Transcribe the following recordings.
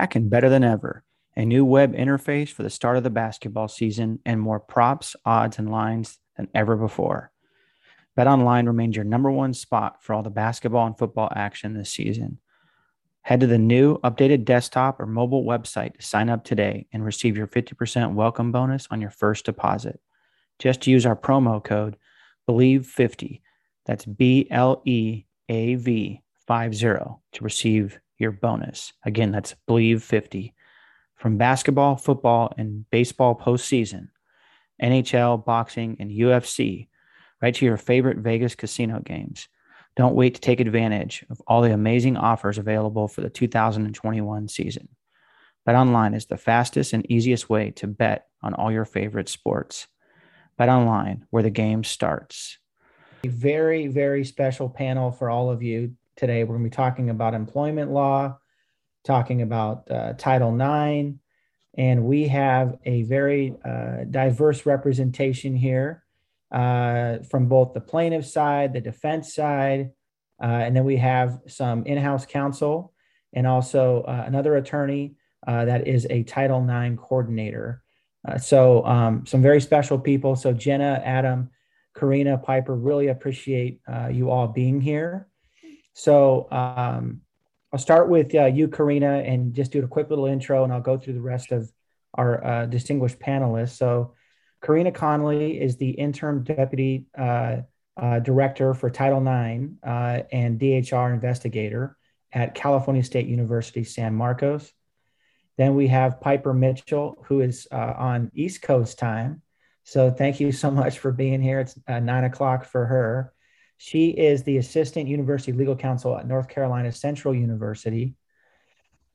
Back and better than ever. A new web interface for the start of the basketball season and more props, odds, and lines than ever before. BetOnline remains your number one spot for all the basketball and football action this season. Head to the new updated desktop or mobile website to sign up today and receive your 50% welcome bonus on your first deposit. Just use our promo code BLEAV50. That's B L E A V 50 to receive your bonus. Again, that's Bleav 50. From basketball, football, and baseball postseason, NHL, boxing, and UFC, right to your favorite Vegas casino games. Don't wait to take advantage of all the amazing offers available for the 2021 season. Bet online is the fastest and easiest way to bet on all your favorite sports. Bet online, where the game starts. A very, very special panel for all of you today. We're going to be talking about employment law, talking about uh, Title IX, and we have a very uh, diverse representation here uh, from both the plaintiff side, the defense side, uh, and then we have some in house counsel and also uh, another attorney uh, that is a Title IX coordinator. so, um, some very special people. So, Jenna, Adam, Karina, Piper, really appreciate you all being here. So um, I'll start with uh, you, Karina, and just do a quick little intro, and I'll go through the rest of our uh, distinguished panelists. So Karina Conley is the interim deputy uh, uh director for Title IX uh, and DHR investigator at California State University, San Marcos. Then we have Piper Mitchell, who is on East Coast time. So thank you so much for being here. It's nine o'clock for her. She is the assistant university legal counsel at North Carolina Central University.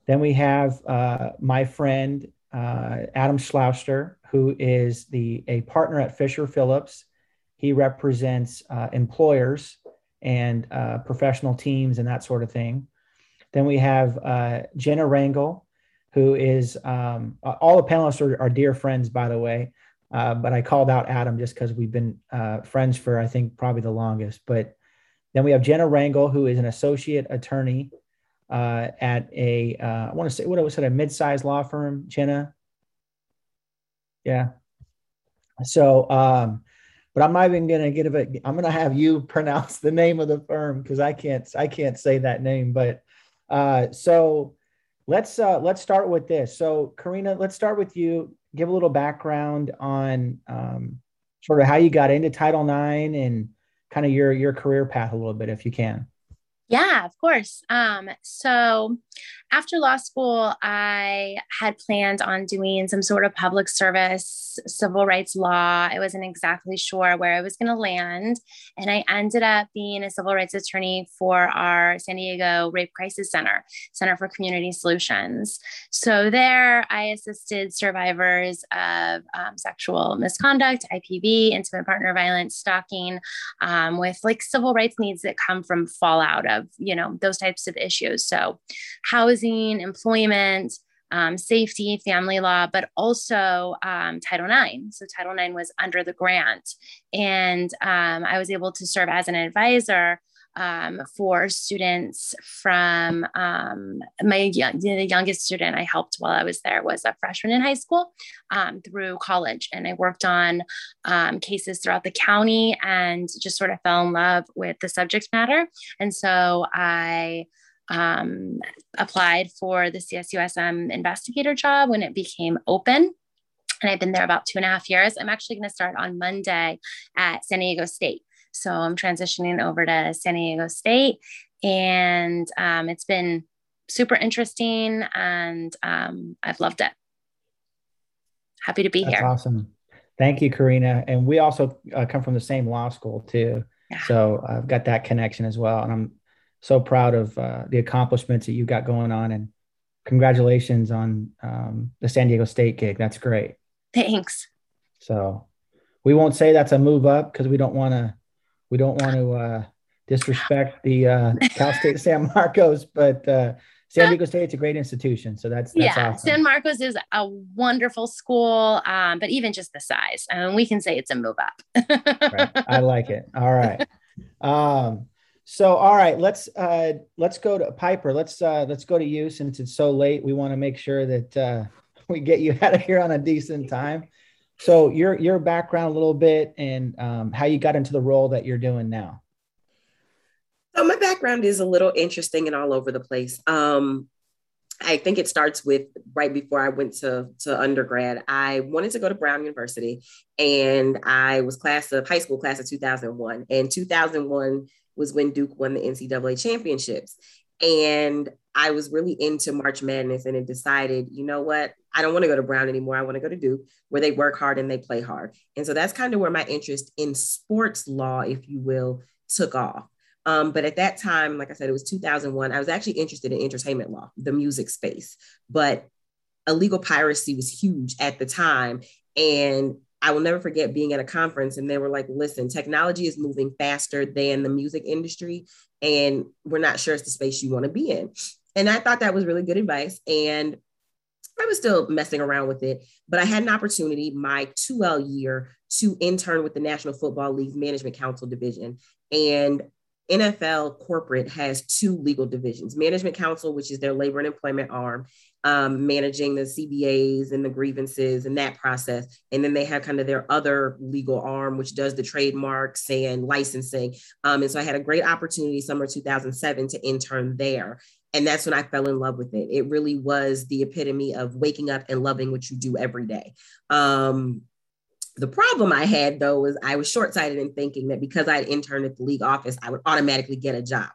Then we have uh, my friend uh, Adam Sloustcher, who is the a partner at Fisher Phillips. He represents uh, employers and uh, professional teams and that sort of thing. Then we have uh, Jenna Rangel, who is um, all the panelists are, are dear friends, by the way. Uh, but I called out Adam just because we've been uh, friends for I think probably the longest. But then we have Jenna Rangel, who is an associate attorney uh, at a uh, I want to say what was it a mid-sized law firm. Jenna, yeah. So, um, but I'm not even gonna get it. I'm gonna have you pronounce the name of the firm because I can't I can't say that name. But uh, so let's uh, let's start with this. So, Karina, let's start with you give a little background on um, sort of how you got into Title IX and kind of your your career path a little bit, if you can. Yeah, of course. Um, so after law school, I had planned on doing some sort of public service, civil rights law. I wasn't exactly sure where I was going to land. And I ended up being a civil rights attorney for our San Diego Rape Crisis Center, Center for Community Solutions. So there, I assisted survivors of um, sexual misconduct, IPV, intimate partner violence, stalking, um, with like civil rights needs that come from fallout of, you know, those types of issues. So, housing, employment, um, safety, family law, but also um, Title IX. So, Title IX was under the grant. And um, I was able to serve as an advisor um, for students from um, my the youngest student I helped while I was there was a freshman in high school um, through college, and I worked on cases throughout the county and just sort of fell in love with the subject matter, and so I um, applied for the CSUSM investigator job when it became open and I've been there about two and a half years. I'm actually going to start on Monday at San Diego State. So I'm transitioning over to San Diego State, and um, it's been super interesting, and um, I've loved it. Happy to be That's here. Awesome. Thank you, Karina. And we also uh, come from the same law school too. Yeah. So I've got that connection as well. And I'm so proud of uh, the accomplishments that you've got going on, and congratulations on um, the San Diego State gig. That's great. Thanks. So we won't say that's a move up because we don't want to we don't want to uh, disrespect the uh, Cal State San Marcos, but uh, San Diego State State's a great institution. So that's, that's yeah. Awesome. San Marcos is a wonderful school, um, but even just the size, mean, we can say it's a move up. right. I like it. All right. Um, so all right, let's uh, let's go to Piper. Let's uh, let's go to you since it's so late. We want to make sure that uh, we get you out of here on a decent time. So your your background a little bit and um, how you got into the role that you're doing now. So my background is a little interesting and all over the place. Um, I think it starts with right before I went to, to undergrad. I wanted to go to Brown University and I was class of high school class of 2001. And 2001 was when Duke won the NCAA championships. And I was really into March Madness and it decided, you know what? I don't want to go to Brown anymore. I want to go to Duke where they work hard and they play hard. And so that's kind of where my interest in sports law, if you will, took off. Um, but at that time, like I said, it was 2001. I was actually interested in entertainment law, the music space, but illegal piracy was huge at the time. And I will never forget being at a conference and they were like, listen, technology is moving faster than the music industry. And we're not sure it's the space you want to be in. And I thought that was really good advice. And I was still messing around with it, but I had an opportunity my 2L year to intern with the National Football League Management Council Division. And NFL corporate has two legal divisions Management Council, which is their labor and employment arm, um, managing the CBAs and the grievances and that process. And then they have kind of their other legal arm, which does the trademarks and licensing. Um, and so I had a great opportunity summer 2007 to intern there. And that's when I fell in love with it. It really was the epitome of waking up and loving what you do every day. Um, the problem I had though was I was short sighted in thinking that because I interned at the league office, I would automatically get a job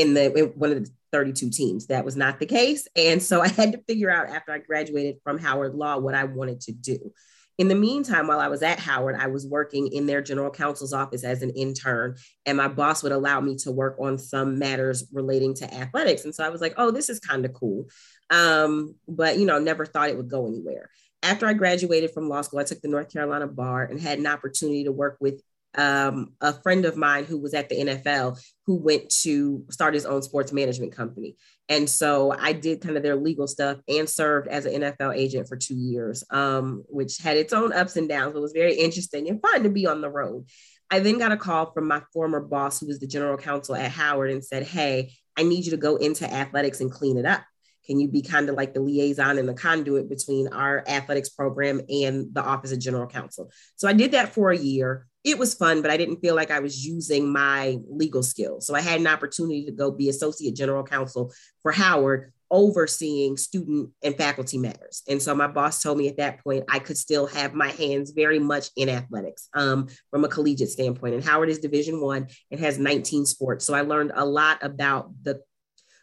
in the in one of the 32 teams. That was not the case. And so I had to figure out after I graduated from Howard Law what I wanted to do. In the meantime, while I was at Howard, I was working in their general counsel's office as an intern, and my boss would allow me to work on some matters relating to athletics. And so I was like, oh, this is kind of cool. Um, but, you know, never thought it would go anywhere after I graduated from law school, I took the North Carolina bar and had an opportunity to work with um, a friend of mine who was at the NFL who went to start his own sports management company. And so I did kind of their legal stuff and served as an NFL agent for two years, um, which had its own ups and downs. It was very interesting and fun to be on the road. I then got a call from my former boss, who was the general counsel at Howard, and said, Hey, I need you to go into athletics and clean it up. Can you be kind of like the liaison and the conduit between our athletics program and the Office of General Counsel? So I did that for a year. It was fun, but I didn't feel like I was using my legal skills. So I had an opportunity to go be Associate General Counsel for Howard, overseeing student and faculty matters. And so my boss told me at that point I could still have my hands very much in athletics um, from a collegiate standpoint. And Howard is Division One; and has 19 sports. So I learned a lot about the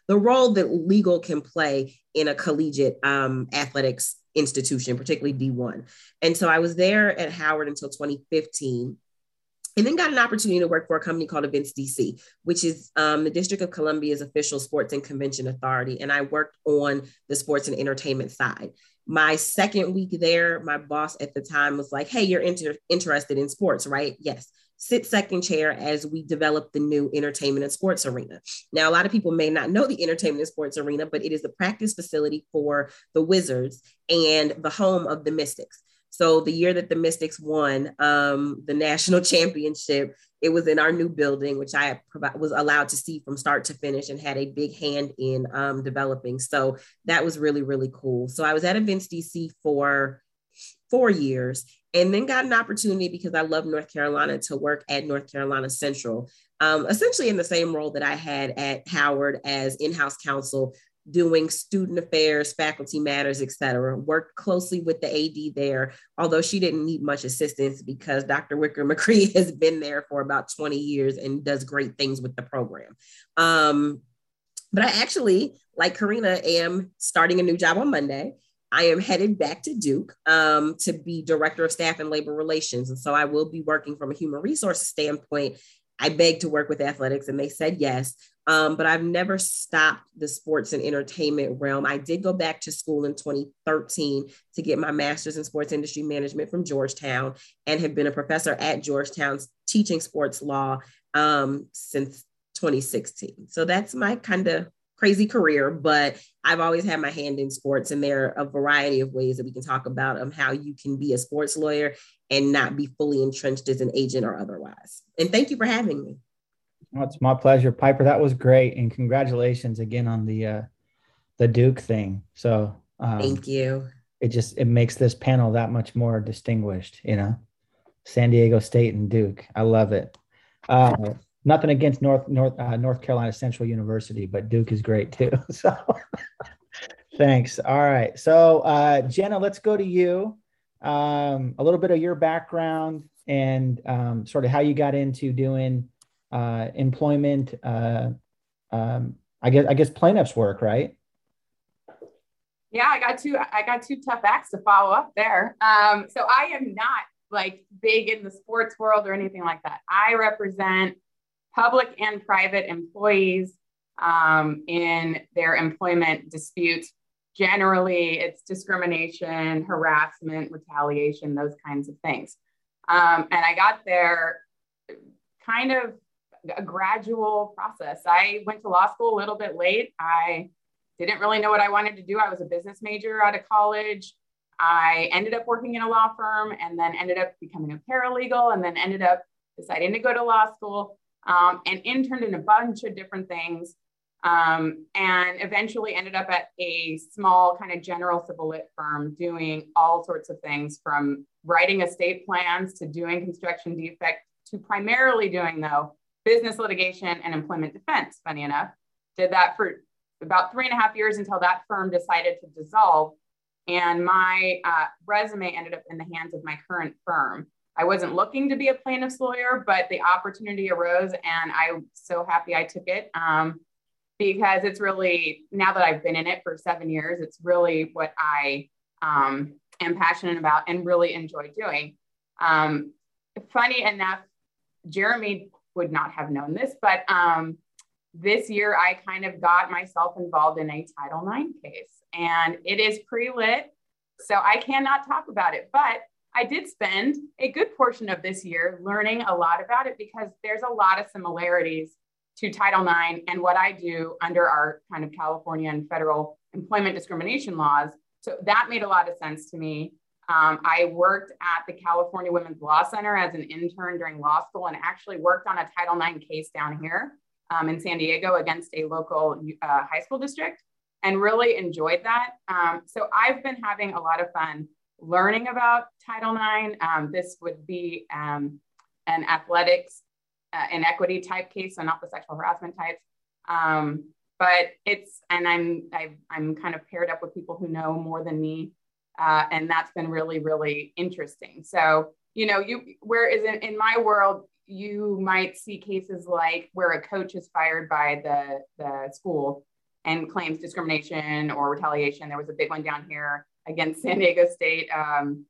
the role that legal can play in a collegiate um, athletics institution, particularly D1. And so I was there at Howard until 2015 and then got an opportunity to work for a company called Events DC, which is um, the District of Columbia's official sports and convention authority. And I worked on the sports and entertainment side. My second week there, my boss at the time was like, Hey, you're inter- interested in sports, right? Yes sit second chair as we develop the new entertainment and sports arena. Now, a lot of people may not know the entertainment and sports arena, but it is the practice facility for the Wizards and the home of the Mystics. So the year that the Mystics won um, the national championship, it was in our new building, which I was allowed to see from start to finish and had a big hand in um, developing. So that was really, really cool. So I was at Events DC for four years and then got an opportunity because I love North Carolina to work at North Carolina Central, um, essentially in the same role that I had at Howard as in-house counsel, doing student affairs, faculty matters, et cetera. Worked closely with the AD there, although she didn't need much assistance because Dr. Wicker McCree has been there for about 20 years and does great things with the program. Um, but I actually, like Karina, am starting a new job on Monday. I am headed back to Duke um, to be director of staff and labor relations. And so I will be working from a human resources standpoint I begged to work with athletics and they said yes. Um, but I've never stopped the sports and entertainment realm. I did go back to school in 2013 to get my master's in sports industry management from Georgetown and have been a professor at Georgetown teaching sports law um, since 2016. So that's my kind of crazy career, but I've always had my hand in sports, and there are a variety of ways that we can talk about of how you can be a sports lawyer and not be fully entrenched as an agent or otherwise. And thank you for having me. Well, it's my pleasure, Piper. That was great, and congratulations again on the uh, the Duke thing. So um, thank you. It just it makes this panel that much more distinguished. You know, San Diego State and Duke. I love it. Uh, nothing against North North uh, North Carolina Central University, but Duke is great too. So thanks. All right. So uh, Jenna, let's go to you. Um, a little bit of your background and um, sort of how you got into doing uh, employment. Uh, um, I guess I guess plaintiffs work, right? Yeah, I got two. I got two tough acts to follow up there. Um, so I am not like big in the sports world or anything like that. I represent public and private employees um, in their employment disputes. Generally, it's discrimination, harassment, retaliation, those kinds of things. Um, and I got there kind of a gradual process. I went to law school a little bit late. I didn't really know what I wanted to do. I was a business major out of college. I ended up working in a law firm and then ended up becoming a paralegal and then ended up deciding to go to law school um, and interned in a bunch of different things um, and eventually ended up at a small kind of general civil lit firm doing all sorts of things from writing estate plans to doing construction defect to primarily doing though business litigation and employment defense funny enough. Did that for about three and a half years until that firm decided to dissolve. And my uh, resume ended up in the hands of my current firm. I wasn't looking to be a plaintiff's lawyer, but the opportunity arose, and I'm so happy I took it. Um, because it's really now that I've been in it for seven years, it's really what I um, am passionate about and really enjoy doing. Um, funny enough, Jeremy would not have known this, but um, this year I kind of got myself involved in a Title IX case, and it is pre lit, so I cannot talk about it, but I did spend a good portion of this year learning a lot about it because there's a lot of similarities to Title IX and what I do under our kind of California and federal employment discrimination laws. So that made a lot of sense to me. Um, I worked at the California Women's Law Center as an intern during law school and actually worked on a Title IX case down here um, in San Diego against a local uh, high school district and really enjoyed that. Um, so I've been having a lot of fun learning about Title IX. Um, this would be um, an athletics uh, inequity type case, so not the sexual harassment types. Um, but it's, and I'm, i am kind of paired up with people who know more than me. Uh, and that's been really, really interesting. So, you know, you, whereas in, in my world, you might see cases like where a coach is fired by the, the school and claims discrimination or retaliation. There was a big one down here against San Diego State, um,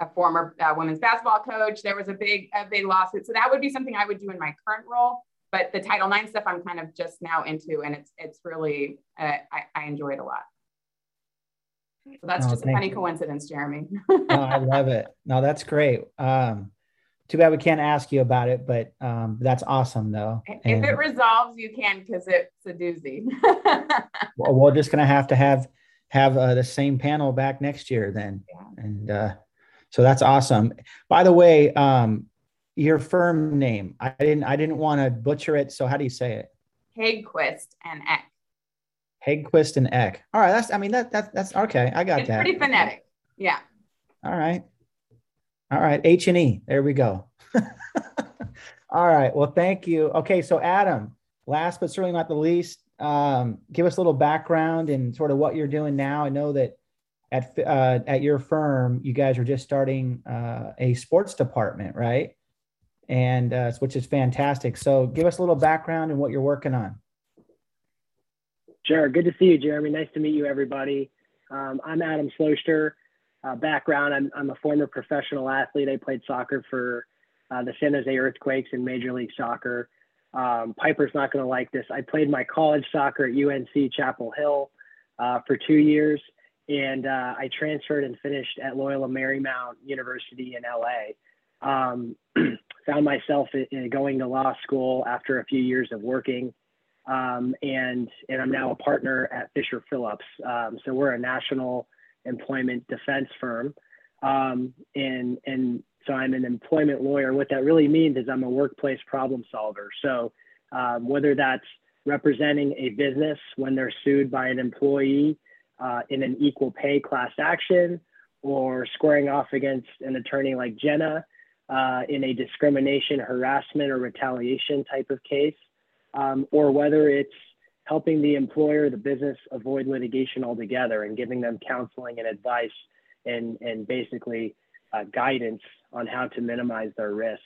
a former uh, women's basketball coach. There was a big, a big lawsuit. So that would be something I would do in my current role. But the Title IX stuff I'm kind of just now into, and it's it's really uh, I, I enjoy it a lot. So that's oh, just a funny you. coincidence, Jeremy. no, I love it. No, that's great. Um, too bad we can't ask you about it, but um, that's awesome though. And if it resolves, you can because it's a doozy. well, we're just gonna have to have have uh, the same panel back next year then. Yeah. And uh, so that's awesome. By the way, um, your firm name, I didn't, I didn't want to butcher it. So how do you say it? Haeggquist and Eck. Haeggquist and Eck. All right. That's, I mean, that, that that's okay. I got it's that. Pretty phonetic. Yeah. All right. All right. H and E. There we go. All right. Well, thank you. Okay. So Adam, last but certainly not the least, um, give us a little background and sort of what you're doing now. I know that at uh, at your firm, you guys are just starting uh, a sports department, right? And uh, which is fantastic. So, give us a little background and what you're working on. Sure. Good to see you, Jeremy. Nice to meet you, everybody. Um, I'm Adam Sloustcher. Uh, background: I'm, I'm a former professional athlete. I played soccer for uh, the San Jose Earthquakes in Major League Soccer. Um, Piper's not going to like this. I played my college soccer at UNC Chapel Hill uh, for two years, and uh, I transferred and finished at Loyola Marymount University in LA. Um, found myself in, going to law school after a few years of working, um, and and I'm now a partner at Fisher Phillips. Um, so we're a national employment defense firm, um, and and so I'm an employment lawyer. What that really means is I'm a workplace problem solver. So um, whether that's representing a business when they're sued by an employee uh, in an equal pay class action, or squaring off against an attorney like Jenna uh, in a discrimination, harassment, or retaliation type of case, um, or whether it's helping the employer, the business avoid litigation altogether and giving them counseling and advice and, and basically uh, guidance on how to minimize their risk.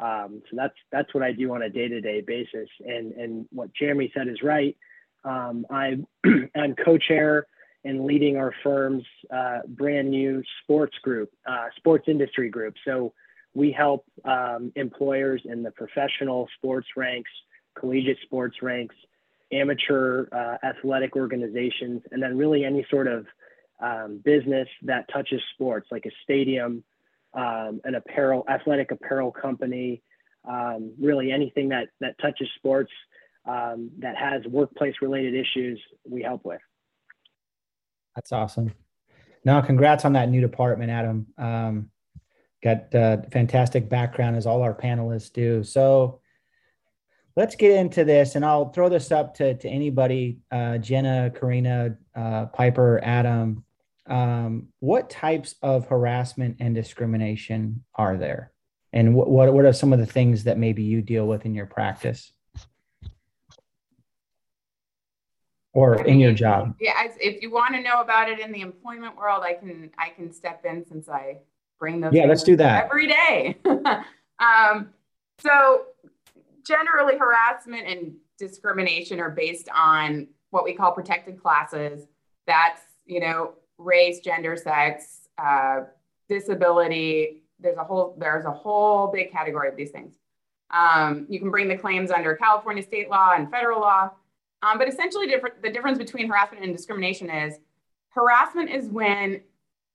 Um, so that's that's what I do on a day-to-day basis. And and what Jeremy said is right. Um, I'm, I'm co-chair and leading our firm's uh, brand new sports group, uh, sports industry group. So we help um, employers in the professional sports ranks, collegiate sports ranks, amateur uh, athletic organizations, and then really any sort of um, business that touches sports, like a stadium, um, an apparel, athletic apparel company, um, really anything that that touches sports um, that has workplace related issues, we help with. That's awesome. Now, congrats on that new department, Adam. Um, got a fantastic background as all our panelists do. So let's get into this, and I'll throw this up to, to anybody, uh, Jenna, Karina, uh, Piper, Adam. Um, what types of harassment and discrimination are there? And what, what are some of the things that maybe you deal with in your practice? Or in your job? Yeah if you want to know about it in the employment world i can i can step in since i bring those yeah let's do that. every day. Um, so generally harassment and discrimination are based on what we call protected classes. That's you know race, gender, sex, uh, disability. There's a whole there's a whole big category of these things. Um, you can bring the claims under California state law and federal law, um, but essentially, different, the difference between harassment and discrimination is harassment is when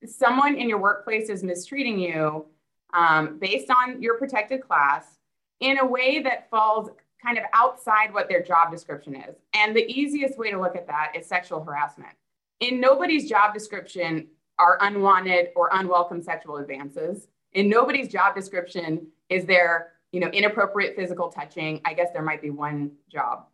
someone in your workplace is mistreating you um, based on your protected class in a way that falls kind of outside what their job description is. And the easiest way to look at that is sexual harassment in nobody's job description are unwanted or unwelcome sexual advances. In nobody's job description is there, you know, inappropriate physical touching. I guess there might be one job,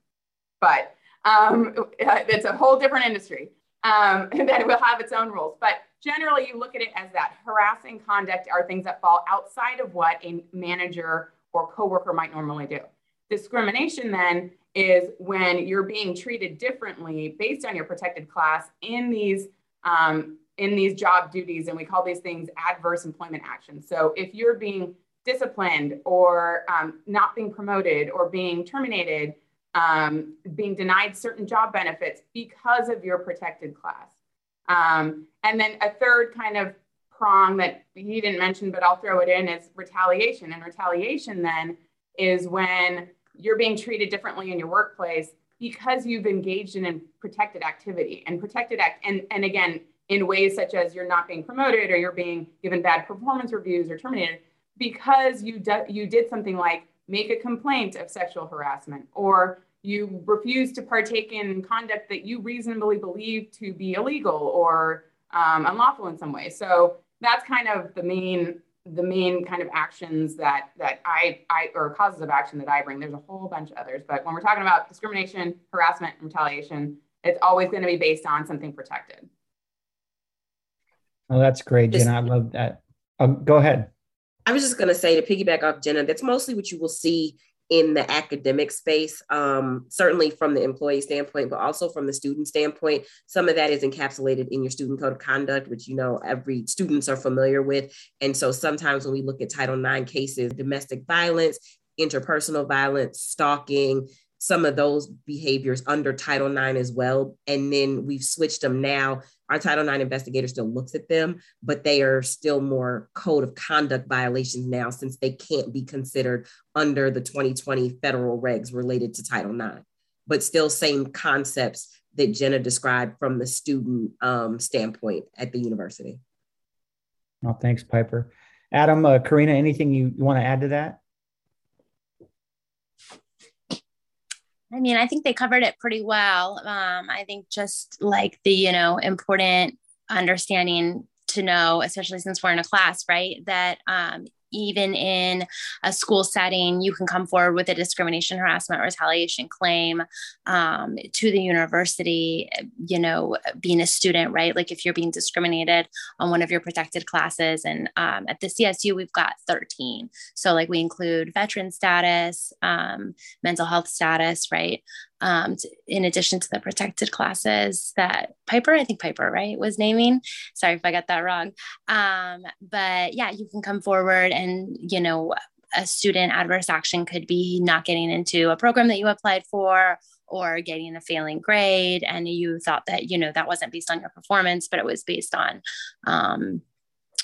but um, it's a whole different industry um, that will have its own rules. But generally, you look at it as that harassing conduct are things that fall outside of what a manager or coworker might normally do. Discrimination then is when you're being treated differently based on your protected class in these um, in these job duties, and we call these things adverse employment actions. So if you're being disciplined or um, not being promoted or being terminated, um, being denied certain job benefits because of your protected class. Um, and then a third kind of prong that he didn't mention, but I'll throw it in is retaliation. And retaliation then is when you're being treated differently in your workplace because you've engaged in a protected activity and protected act and, and again in ways such as you're not being promoted or you're being given bad performance reviews or terminated because you, do, you did something like make a complaint of sexual harassment or you refuse to partake in conduct that you reasonably believe to be illegal or um, unlawful in some way so that's kind of the main the main kind of actions that that I, I or causes of action that I bring. There's a whole bunch of others, but when we're talking about discrimination, harassment, and retaliation, it's always going to be based on something protected. Oh, that's great, Jenna. I love that. Um, go ahead. I was just going to say to piggyback off Jenna, that's mostly what you will see in the academic space, um, certainly from the employee standpoint, but also from the student standpoint. Some of that is encapsulated in your student code of conduct, which you know every students are familiar with. And so sometimes when we look at Title IX cases, domestic violence, interpersonal violence, stalking, some of those behaviors under Title IX as well. And then we've switched them now. Our Title IX investigator still looks at them, but they are still more code of conduct violations now since they can't be considered under the 2020 federal regs related to Title IX. But still, same concepts that Jenna described from the student um, standpoint at the university. Well, thanks, Piper. Adam, uh, Karina, anything you, you want to add to that? I mean, I think they covered it pretty well. Um, I think just like the, you know, important understanding to know, especially since we're in a class, right, that um, even in a school setting, you can come forward with a discrimination, harassment, retaliation claim um, to the university, you know, being a student, right? Like if you're being discriminated on one of your protected classes. And um, at the CSU, we've got 13. So, like, we include veteran status, um, mental health status, right? Um, in addition to the protected classes that Piper, I think Piper, right, was naming. Sorry if I got that wrong. Um, but yeah, you can come forward and, you know, a student adverse action could be not getting into a program that you applied for or getting a failing grade and you thought that you know that wasn't based on your performance but it was based on um,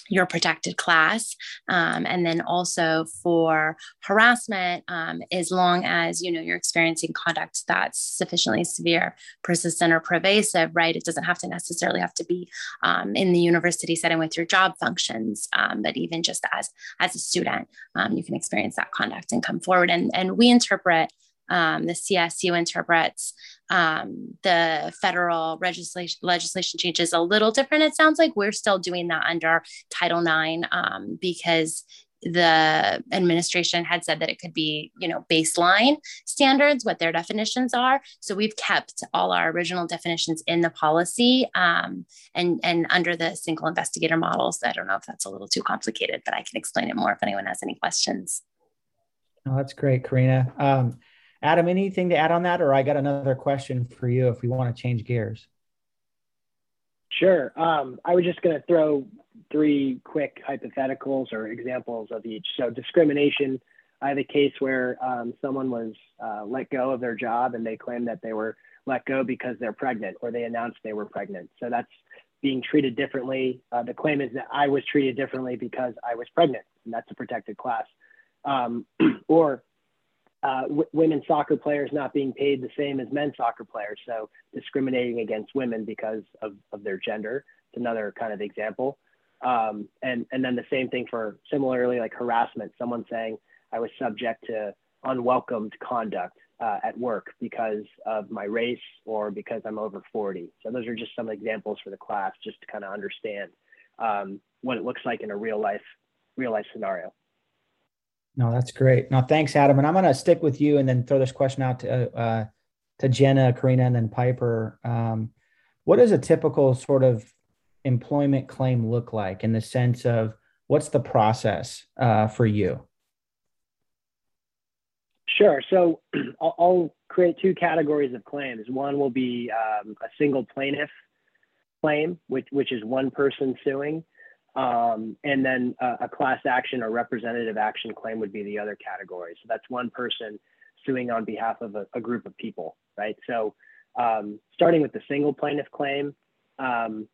your protected class. Um, and then also for harassment um, as long as you know you're experiencing conduct that's sufficiently severe persistent or pervasive right? It doesn't have to necessarily have to be um, in the university setting with your job functions um, but even just as as a student um, you can experience that conduct and come forward. And and we interpret um, the CSU interprets um, the federal legislation legislation changes a little different. It sounds like. We're still doing that under Title IX um, because the administration had said that it could be you know baseline standards what their definitions are. So we've kept all our original definitions in the policy um, and and under the single investigator models. I don't know if that's a little too complicated but i can explain it more if anyone has any questions. Oh, that's great karina. Um, Adam, anything to add on that, or I got another question for you if we want to change gears. Sure. Um, I was just going to throw three quick hypotheticals or examples of each. So discrimination. I have a case where um, someone was uh, let go of their job and they claimed that they were let go because they're pregnant or they announced they were pregnant. So that's being treated differently. Uh, the claim is that I was treated differently because I was pregnant, and that's a protected class. Um, or uh, w- women soccer players not being paid the same as men soccer players. So discriminating against women because of, of their gender. It's another kind of example. Um, and, and then the same thing for similarly like harassment, someone saying I was subject to unwelcomed conduct uh, at work because of my race or because I'm over 40. So those are just some examples for the class, just to kind of understand um, what it looks like in a real life, real life scenario. No, that's great. No, thanks, Adam. And I'm going to stick with you and then throw this question out to uh, to Jenna, Karina, and then Piper. Um, what does a typical sort of employment claim look like in the sense of what's the process uh, for you? Sure. So I'll, I'll, create two categories of claims. One will be um, a single plaintiff claim, which which is one person suing, um, and then a, class action or representative action claim would be the other category. So that's one person suing on behalf of a, a group of people, right? So um, starting with the single plaintiff claim, um,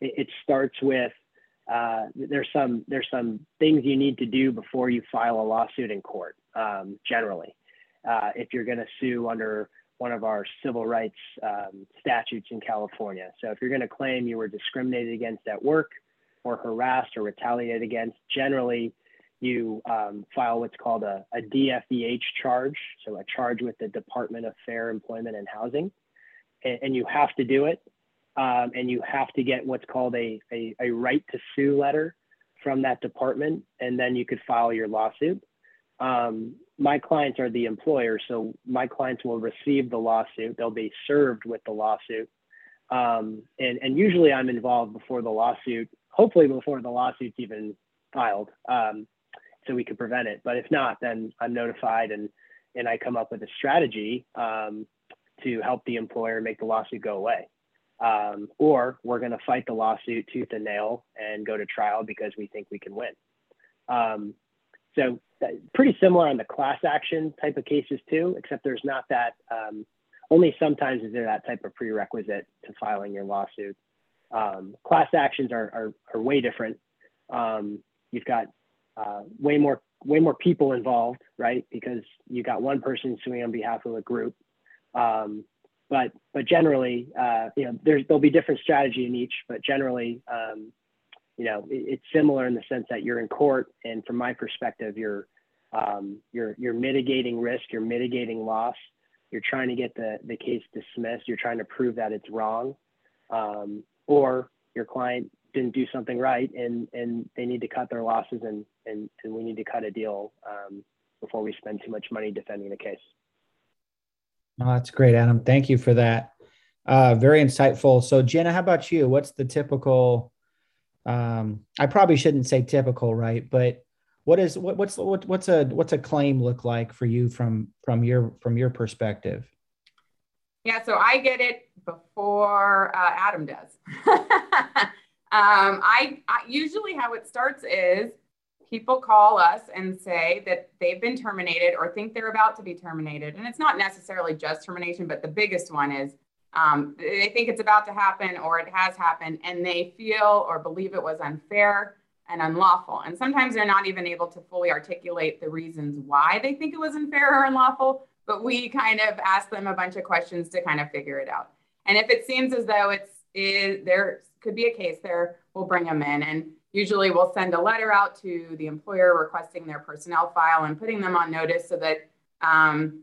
it, it, starts with uh, there's some there's some things you need to do before you file a lawsuit in court. Um, generally, uh, if you're going to sue under one of our civil rights um, statutes in California, so if you're going to claim you were discriminated against at work or harassed or retaliated against, generally you um, file what's called a, a DFEH charge, so a charge with the Department of Fair Employment and Housing, and, and you have to do it, um, and you have to get what's called a, a, a right to sue letter from that department, and then you could file your lawsuit. Um, my clients are the employer, so my clients will receive the lawsuit. They'll be served with the lawsuit. Um, and, and usually I'm involved before the lawsuit hopefully before the lawsuit's even filed, um, so we could prevent it. But if not, then I'm notified and and I come up with a strategy um, to help the employer make the lawsuit go away. Um, or we're going to fight the lawsuit tooth and nail and go to trial because we think we can win. Um, so pretty similar on the class action type of cases too, except there's not that. Um, only sometimes is there that type of prerequisite to filing your lawsuit. Um, class actions are, are, are way different. Um, you've got uh, way more way more people involved, right? Because you got one person suing on behalf of a group. Um, but but generally, uh, you know, there's there'll be different strategy in each, but generally, um, you know, it, it's similar in the sense that you're in court, and from my perspective, you're um, you're you're mitigating risk, you're mitigating loss, you're trying to get the the case dismissed, you're trying to prove that it's wrong, um, or your client didn't do something right, and and they need to cut their losses, and and and we need to cut a deal um, before we spend too much money defending the case. Oh, that's great, Adam. Thank you for that. Uh, very insightful. So, Jenna, how about you? What's the typical? Um, I probably shouldn't say typical, right? But what is what, what's what, what's a what's a claim look like for you from from your from your perspective? Yeah, so I get it before uh, Adam does. um, I, I usually how it starts is people call us and say that they've been terminated or think they're about to be terminated. And it's not necessarily just termination, but the biggest one is um, they think it's about to happen or it has happened and they feel or believe it was unfair and unlawful. And sometimes they're not even able to fully articulate the reasons why they think it was unfair or unlawful, but we kind of ask them a bunch of questions to kind of figure it out. And if it seems as though it's is, there could be a case there, we'll bring them in. And Usually we'll send a letter out to the employer requesting their personnel file and putting them on notice so that um,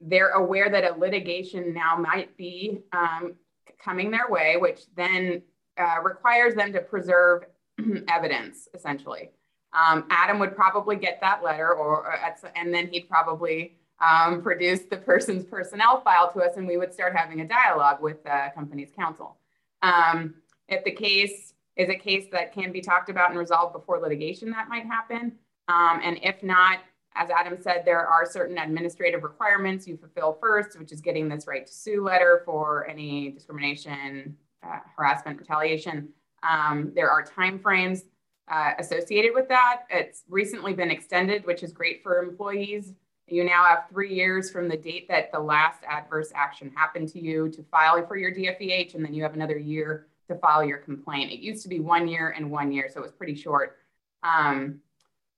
they're aware that a litigation now might be um, coming their way, which then uh, requires them to preserve evidence, essentially. Um, Adam would probably get that letter, or, or and then he'd probably um, produce the person's personnel file to us, and we would start having a dialogue with the company's counsel. Um, if the case is a case that can be talked about and resolved before litigation that might happen. Um, and if not, as Adam said, there are certain administrative requirements you fulfill first, which is getting this right to sue letter for any discrimination, uh, harassment, retaliation. Um, there are timeframes uh, associated with that. It's recently been extended, which is great for employees. You now have three years from the date that the last adverse action happened to you to file for your DFEH, and then you have another year to file your complaint. It used to be one year and one year, so it was pretty short. Um,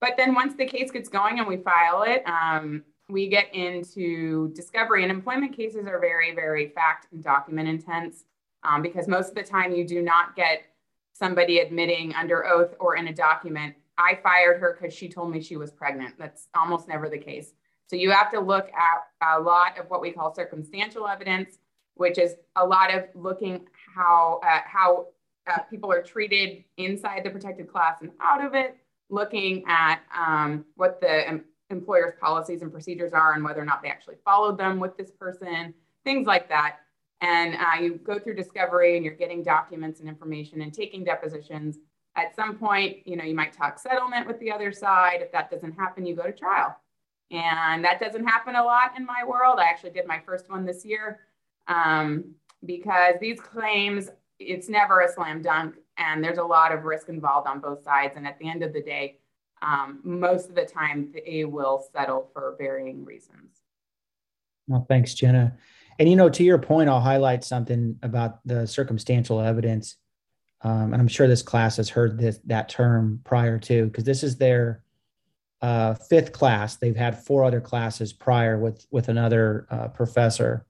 but then once the case gets going and we file it, um, we get into discovery. And employment cases are very, very fact and document intense um, because most of the time you do not get somebody admitting under oath or in a document, I fired her because she told me she was pregnant. That's almost never the case. So you have to look at a lot of what we call circumstantial evidence, which is a lot of looking how uh, how uh, people are treated inside the protected class and out of it, looking at um, what the em- employer's policies and procedures are and whether or not they actually followed them with this person, things like that. And uh, you go through discovery and you're getting documents and information and taking depositions. At some point, you know, you might talk settlement with the other side. If that doesn't happen, you go to trial. And that doesn't happen a lot in my world. I actually did my first one this year. Um, because these claims, it's never a slam dunk and there's a lot of risk involved on both sides. And at the end of the day, um, most of the time they will settle for varying reasons. Well, thanks, Jenna. And you know, to your point, I'll highlight something about the circumstantial evidence. Um, and I'm sure this class has heard this that term prior to, because this is their uh, fifth class. They've had four other classes prior with with another uh, professor.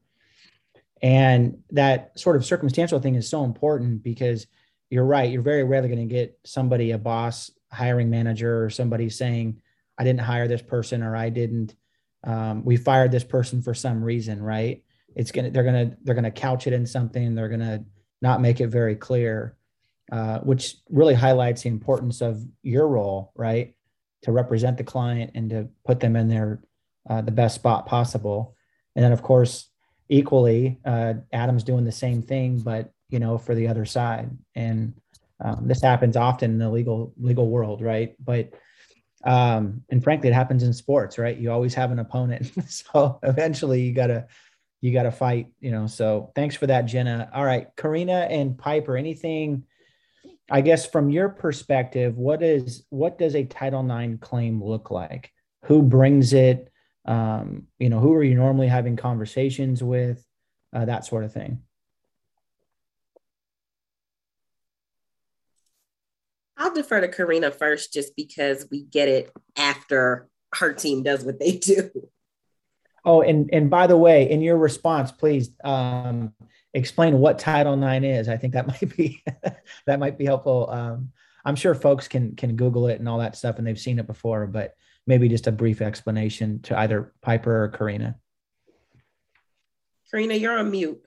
And that sort of circumstantial thing is so important because you're right. You're very rarely going to get somebody, a boss, hiring manager, or somebody saying, I didn't hire this person or I didn't, um, we fired this person for some reason, right? It's to, they're going to, they're to couch it in something. They're going to not make it very clear, uh, which really highlights the importance of your role, right? To represent the client and to put them in their, uh, the best spot possible. And then of course, equally, uh, Adam's doing the same thing, but you know, for the other side. And um, this happens often in the legal legal world, right? But um, and frankly, it happens in sports, right? You always have an opponent, so eventually you gotta you gotta fight, you know. So thanks for that, Jenna. All right, Karina and Piper, anything? I guess from your perspective, what is what does a Title IX claim look like? Who brings it? Um, you know, who are you normally having conversations with? Uh, that sort of thing. I'll defer to Karina first, just because we get it after her team does what they do. Oh, and and by the way, in your response, please um, explain what Title IX is. I think that might be that might be helpful. Um, I'm sure folks can can Google it and all that stuff, and they've seen it before. But maybe just a brief explanation to either Piper or Karina. Karina, you're on mute.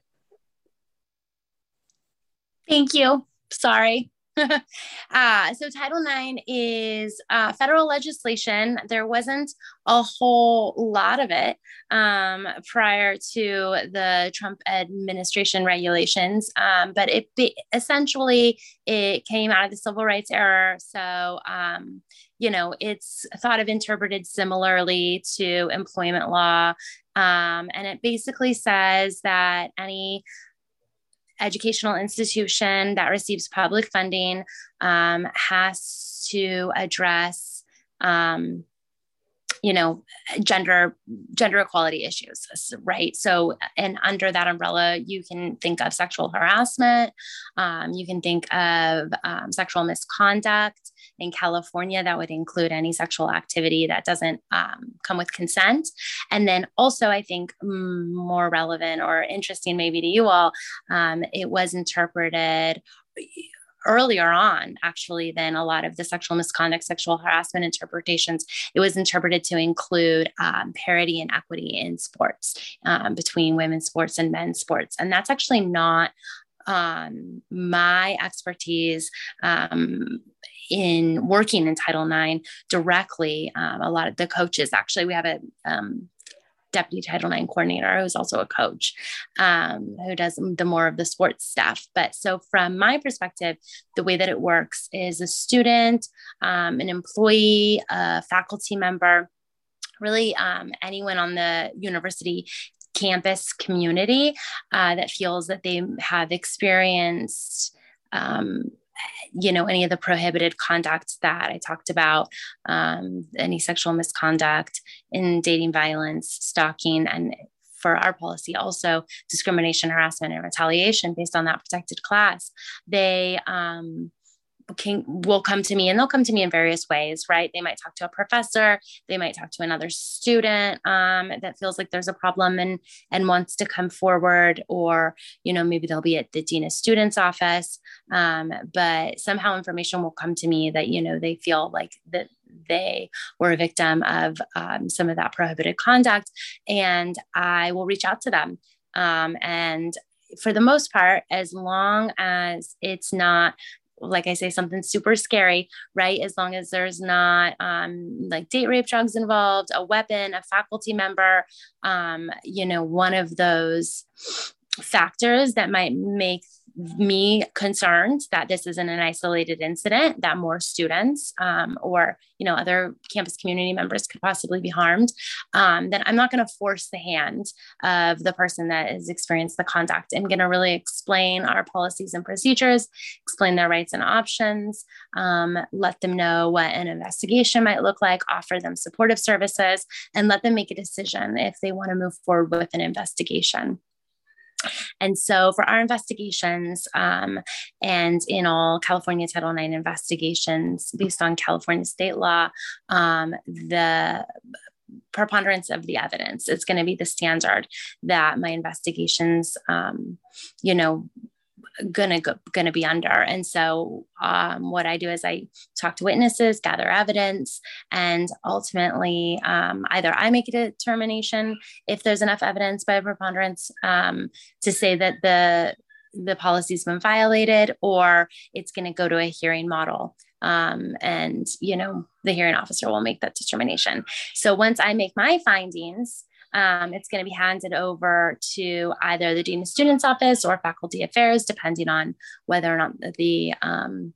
Thank you. Sorry. uh, so Title IX is uh, federal legislation. There wasn't a whole lot of it um, prior to the Trump administration regulations, um, but it be, essentially it came out of the civil rights era. So um, you know it's thought of interpreted similarly to employment law, um, and it basically says that any educational institution that receives public funding um, has to address um, you know gender gender equality issues right? So and under that umbrella you can think of sexual harassment. Um, you can think of um, sexual misconduct. In california that would include any sexual activity that doesn't um, come with consent. And then also i think more relevant or interesting maybe to you all um, it was interpreted earlier on, actually, than a lot of the sexual misconduct, sexual harassment interpretations. It was interpreted to include um, parity and equity in sports um, between women's sports and men's sports. And that's actually not um, my expertise um, in working in Title IX directly. Um, a lot of the coaches, actually, we have a um, deputy Title IX coordinator who's also a coach um, who does the more of the sports stuff. But so, from my perspective, the way that it works is a student, um, an employee, a faculty member, really um, anyone on the university campus community uh, that feels that they have experienced um, you know any of the prohibited conduct that i talked about um, any sexual misconduct in dating violence stalking and for our policy also discrimination harassment and retaliation based on that protected class. They um, can will come to me and they'll come to me in various ways right? They might talk to a professor they might talk to another student um, that feels like there's a problem and and wants to come forward or you know maybe they'll be at the dean of students office um, but somehow information will come to me that you know they feel like that they were a victim of um, some of that prohibited conduct and i will reach out to them. Um, and for the most part, as long as it's not like I say, something super scary, right? As long as there's not um, like date rape drugs involved, a weapon, a faculty member, um, you know, one of those factors that might make me concerned that this isn't an isolated incident that more students um, or you know other campus community members could possibly be harmed um, then i'm not going to force the hand of the person that has experienced the conduct. I'm going to really explain our policies and procedures explain their rights and options um, let them know what an investigation might look like offer them supportive services and let them make a decision if they want to move forward with an investigation and so, for our investigations um, and in all California Title IX investigations based on California state law, um, the preponderance of the evidence is going to be the standard that my investigations, um, you know, gonna go, gonna be under. And so, um, what I do is I talk to witnesses, gather evidence, and ultimately, um, either I make a determination if there's enough evidence by preponderance um, to say that the the policy's been violated, or it's going to go to a hearing model. Um, and you know the hearing officer will make that determination. So once I make my findings, um, it's going to be handed over to either the Dean of Students Office or Faculty Affairs, depending on whether or not the um,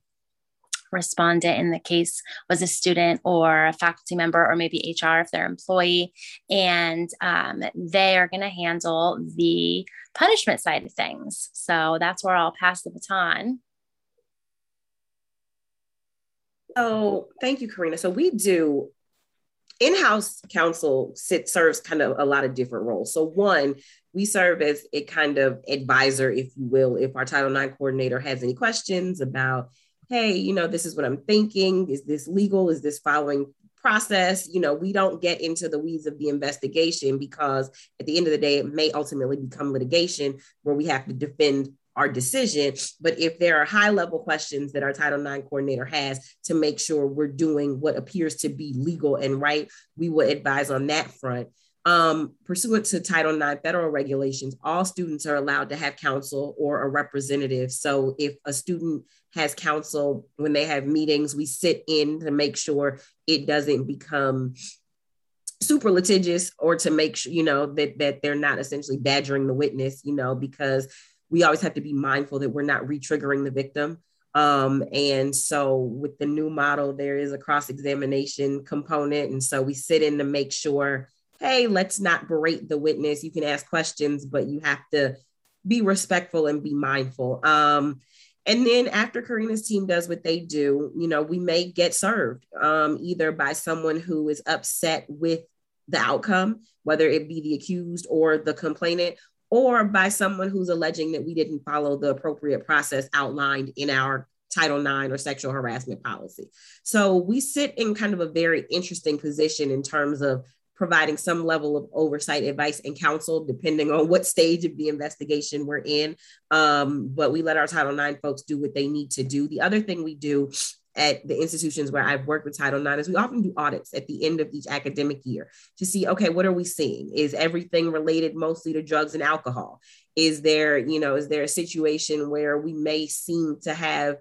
respondent in the case was a student or a faculty member or maybe HR if they're employee. And um, they are going to handle the punishment side of things. So that's where I'll pass the baton. So thank you, Karina. So we do in-house counsel sit, serves kind of a lot of different roles. So one, we serve as a kind of advisor, if you will, if our Title IX coordinator has any questions about, hey, you know, this is what I'm thinking. Is this legal? Is this following process? You know, we don't get into the weeds of the investigation because at the end of the day, it may ultimately become litigation where we have to defend our decision. But if there are high level questions that our Title IX coordinator has to make sure we're doing what appears to be legal and right, we will advise on that front. Um, pursuant to Title IX federal regulations, all students are allowed to have counsel or a representative. So if a student has counsel when they have meetings, we sit in to make sure it doesn't become super litigious or to make sure you know that that they're not essentially badgering the witness you know because we always have to be mindful that we're not re-triggering the victim. Um, and so with the new model, there is a cross-examination component. And so we sit in to make sure, hey, let's not berate the witness. You can ask questions, but you have to be respectful and be mindful. Um, and then after Karina's team does what they do, you know, we may get served um, either by someone who is upset with the outcome, whether it be the accused or the complainant, or by someone who's alleging that we didn't follow the appropriate process outlined in our Title IX or sexual harassment policy. So we sit in kind of a very interesting position in terms of providing some level of oversight, advice, and counsel, depending on what stage of the investigation we're in. Um, but we let our Title IX folks do what they need to do. The other thing we do at the institutions where I've worked with Title IX is we often do audits at the end of each academic year to see, okay, what are we seeing? Is everything related mostly to drugs and alcohol? Is there, you know, is there a situation where we may seem to have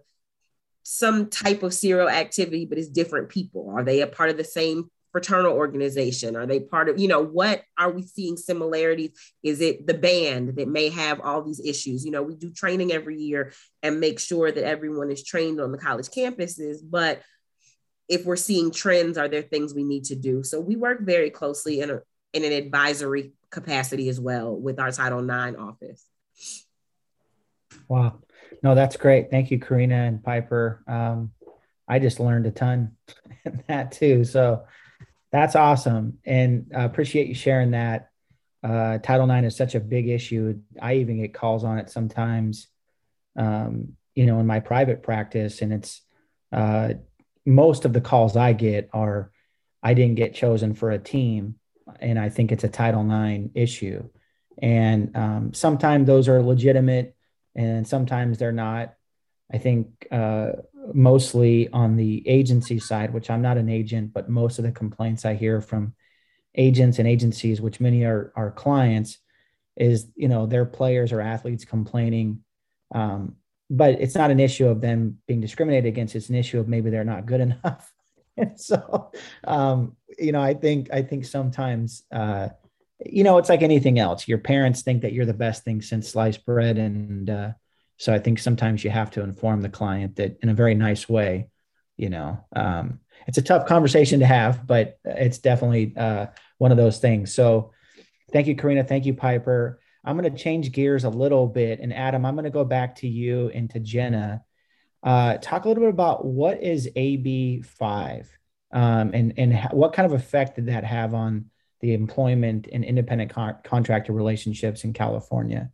some type of serial activity, but it's different people? Are they a part of the same fraternal organization? Are they part of, you know, what are we seeing similarities? Is it the band that may have all these issues? You know, we do training every year and make sure that everyone is trained on the college campuses, but if we're seeing trends, are there things we need to do? So we work very closely in, a, in an advisory capacity as well with our Title IX office. Wow. No, that's great. Thank you, Karina and Piper. Um, I just learned a ton that too. So that's awesome. And I appreciate you sharing that. Uh, Title IX is such a big issue. I even get calls on it sometimes, um, you know, in my private practice. And it's uh, most of the calls I get are I didn't get chosen for a team. And I think it's a Title IX issue. And um, sometimes those are legitimate and sometimes they're not. I think uh, mostly on the agency side, which I'm not an agent, but most of the complaints I hear from agents and agencies, which many are our clients, is you know their players or athletes complaining. Um, but it's not an issue of them being discriminated against. It's an issue of maybe they're not good enough. and so, um, you know, I think I think sometimes, uh, you know, it's like anything else. Your parents think that you're the best thing since sliced bread, and uh, so I think sometimes you have to inform the client that in a very nice way, you know, um, it's a tough conversation to have, but it's definitely uh, one of those things. So thank you, Karina. Thank you, Piper. I'm going to change gears a little bit. And Adam, I'm going to go back to you and to Jenna. Uh, talk a little bit about what is AB5 um, and, and what kind of effect did that have on the employment and independent con- contractor relationships in California?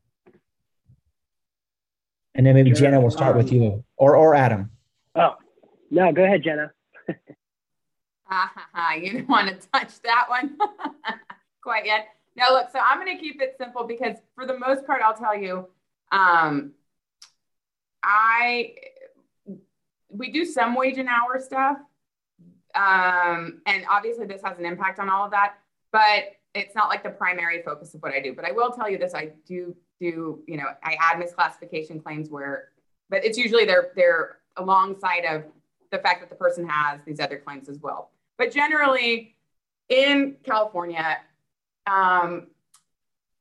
And then maybe sure. Jenna will start um, with you or, or Adam. Oh, no, go ahead, Jenna. you didn't want to touch that one quite yet. No, look, so I'm going to keep it simple because for the most part, I'll tell you, um, I, we do some wage and hour stuff. Um, and obviously this has an impact on all of that, but it's not like the primary focus of what I do. But I will tell you this, I do do, you know, I add misclassification claims where, but it's usually they're they're alongside of the fact that the person has these other claims as well. But generally, in California, um,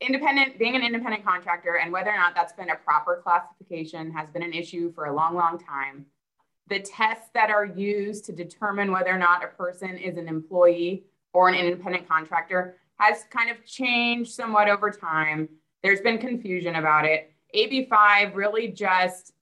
independent being an independent contractor and whether or not that's been a proper classification has been an issue for a long, long time. The tests that are used to determine whether or not a person is an employee or an independent contractor has kind of changed somewhat over time. There's been confusion about it. AB5 really just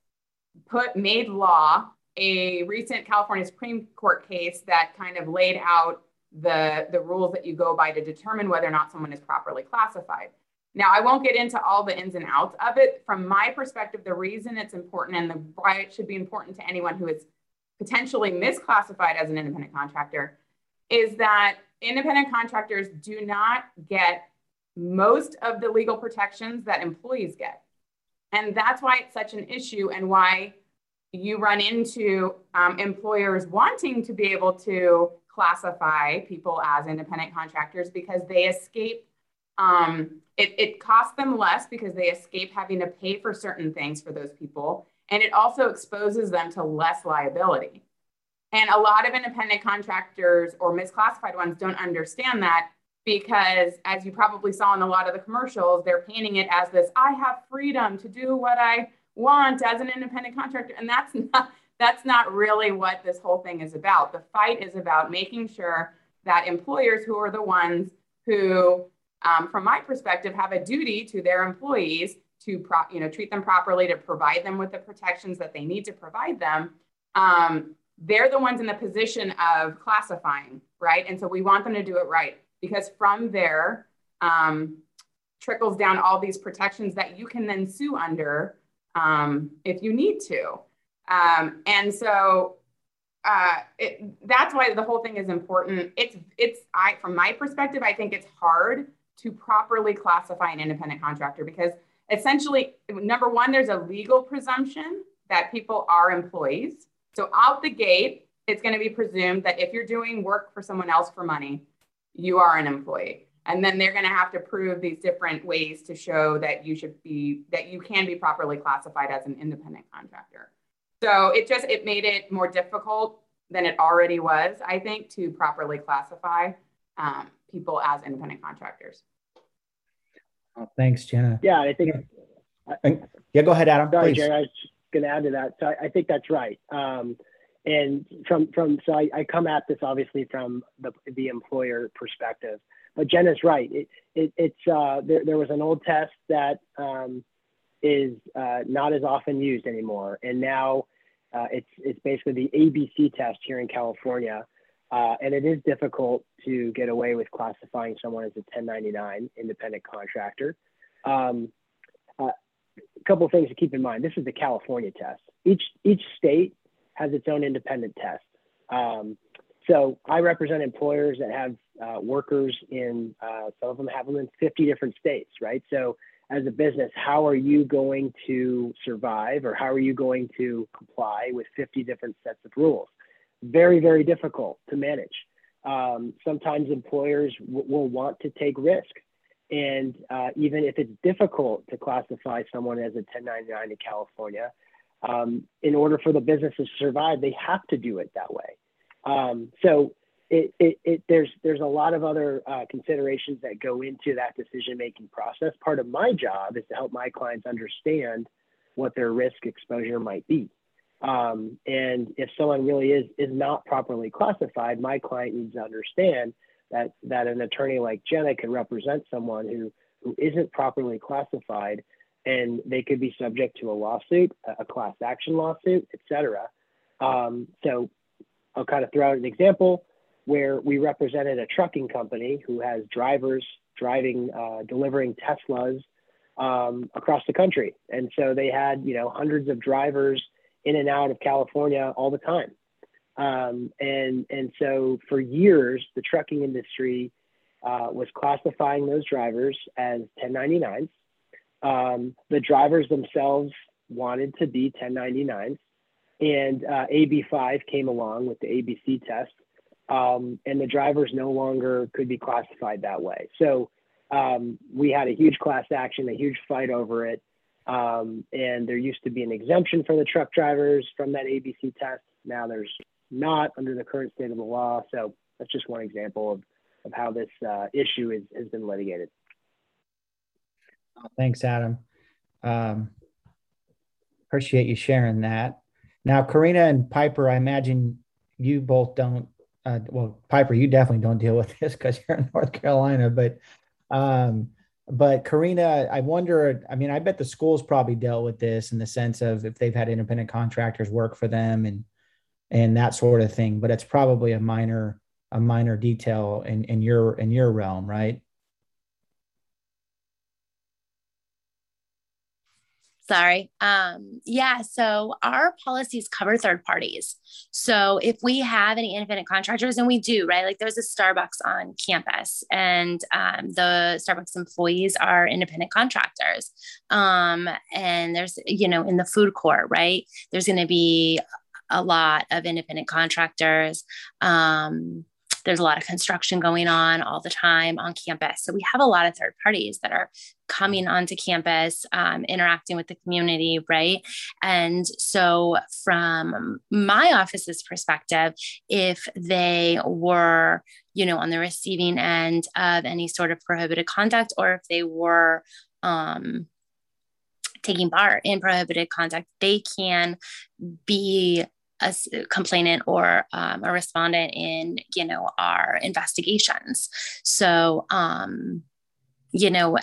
put made law a recent California Supreme Court case that kind of laid out the, the rules that you go by to determine whether or not someone is properly classified. Now, I won't get into all the ins and outs of it. From my perspective, the reason it's important and the, why it should be important to anyone who is potentially misclassified as an independent contractor is that independent contractors do not get most of the legal protections that employees get. And that's why it's such an issue and why you run into um, employers wanting to be able to classify people as independent contractors because they escape um, it, it costs them less because they escape having to pay for certain things for those people and it also exposes them to less liability and a lot of independent contractors or misclassified ones don't understand that because as you probably saw in a lot of the commercials they're painting it as this i have freedom to do what i want as an independent contractor and that's not that's not really what this whole thing is about. The fight is about making sure that employers who are the ones who, um, from my perspective, have a duty to their employees to pro- you know treat them properly, to provide them with the protections that they need to provide them. Um, they're the ones in the position of classifying, right? And so we want them to do it right because from there um, trickles down all these protections that you can then sue under um, if you need to. Um, and so uh, it, that's why the whole thing is important. It's it's I from my perspective, I think it's hard to properly classify an independent contractor because essentially, number one, there's a legal presumption that people are employees. So out the gate, it's going to be presumed that if you're doing work for someone else for money, you are an employee. And then they're going to have to prove these different ways to show that you should be that you can be properly classified as an independent contractor. So it just it made it more difficult than it already was, I think, to properly classify um, people as independent contractors. Oh, thanks, Jenna. Yeah, I think. Yeah, yeah go ahead, Adam. Sorry, please. Jerry. I was going to add to that. So I, I think that's right. Um, and from from so I, I, come at this obviously from the the employer perspective, but Jenna's right. It, it it's uh, there, there was an old test that um, is uh, not as often used anymore, and now uh, it's it's basically the ABC test here in California, uh, and it is difficult to get away with classifying someone as a 1099 independent contractor. Um, uh, a couple of things to keep in mind. This is the California test. Each each state has its own independent test. Um, so I represent employers that have uh, workers in uh, some of them have them in 50 different states, right? So as a business, how are you going to survive or how are you going to comply with 50 different sets of rules? Very, very difficult to manage. Um, sometimes employers w- will want to take risk. And uh, even if it's difficult to classify someone as a 1099 in California, um, in order for the business to survive, they have to do it that way. Um, so it, it, it, there's there's a lot of other uh, considerations that go into that decision making process. Part of my job is to help my clients understand what their risk exposure might be. Um, and if someone really is is not properly classified, my client needs to understand that that an attorney like Jenna can represent someone who who isn't properly classified, and they could be subject to a lawsuit, a class action lawsuit, et cetera. Um, so I'll kind of throw out an example where we represented a trucking company who has drivers driving, uh, delivering Teslas um, across the country. And so they had, you know, hundreds of drivers in and out of California all the time. Um, and, and so for years, the trucking industry uh, was classifying those drivers as 1099s. Um, the drivers themselves wanted to be 1099s. And uh, AB5 came along with the ABC test um, and the drivers no longer could be classified that way. So um, we had a huge class action, a huge fight over it. Um, and there used to be an exemption for the truck drivers from that ABC test. Now there's not under the current state of the law. So that's just one example of, of how this uh, issue is, has been litigated. Thanks, Adam. Um, appreciate you sharing that. Now, Karina and Piper, I imagine you both don't uh, well, Piper, you definitely don't deal with this because you're in North Carolina, but um, but Karina, I wonder. I mean, I bet the schools probably dealt with this in the sense of if they've had independent contractors work for them, and and that sort of thing. But it's probably a minor a minor detail in in your in your realm, right? Sorry. Um yeah so our policies cover third parties. So if we have any independent contractors and we do right? Like there's a starbucks on campus and um, the starbucks employees are independent contractors. Um and there's you know in the food court right? There's going to be a lot of independent contractors. Um there's a lot of construction going on all the time on campus. So we have a lot of third parties that are coming onto campus, um, interacting with the community, right? And so, from my office's perspective, if they were, you know, on the receiving end of any sort of prohibited conduct, or if they were, um, taking part in prohibited conduct, they can be a complainant or um, a respondent in you know our investigations. So um, you know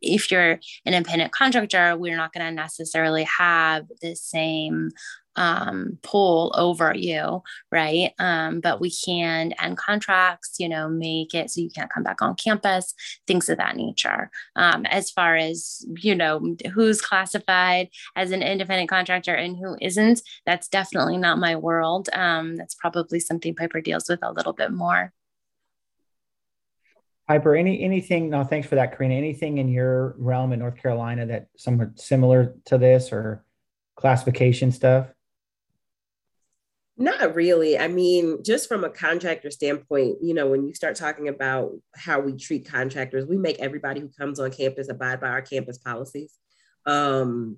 if you're an independent contractor we're not going to necessarily have the same um, pull over you, right? Um, but we can end contracts, you know, make it so you can't come back on campus, things of that nature. Um, as far as, you know, who's classified as an independent contractor and who isn't, that's definitely not my world. Um, that's probably something Piper deals with a little bit more. Piper, any anything? No, thanks for that, Karina. Anything in your realm in North Carolina that somewhat similar to this or classification stuff? Not really. I mean, just from a contractor standpoint, you know, when you start talking about how we treat contractors, we make everybody who comes on campus abide by our campus policies. Um,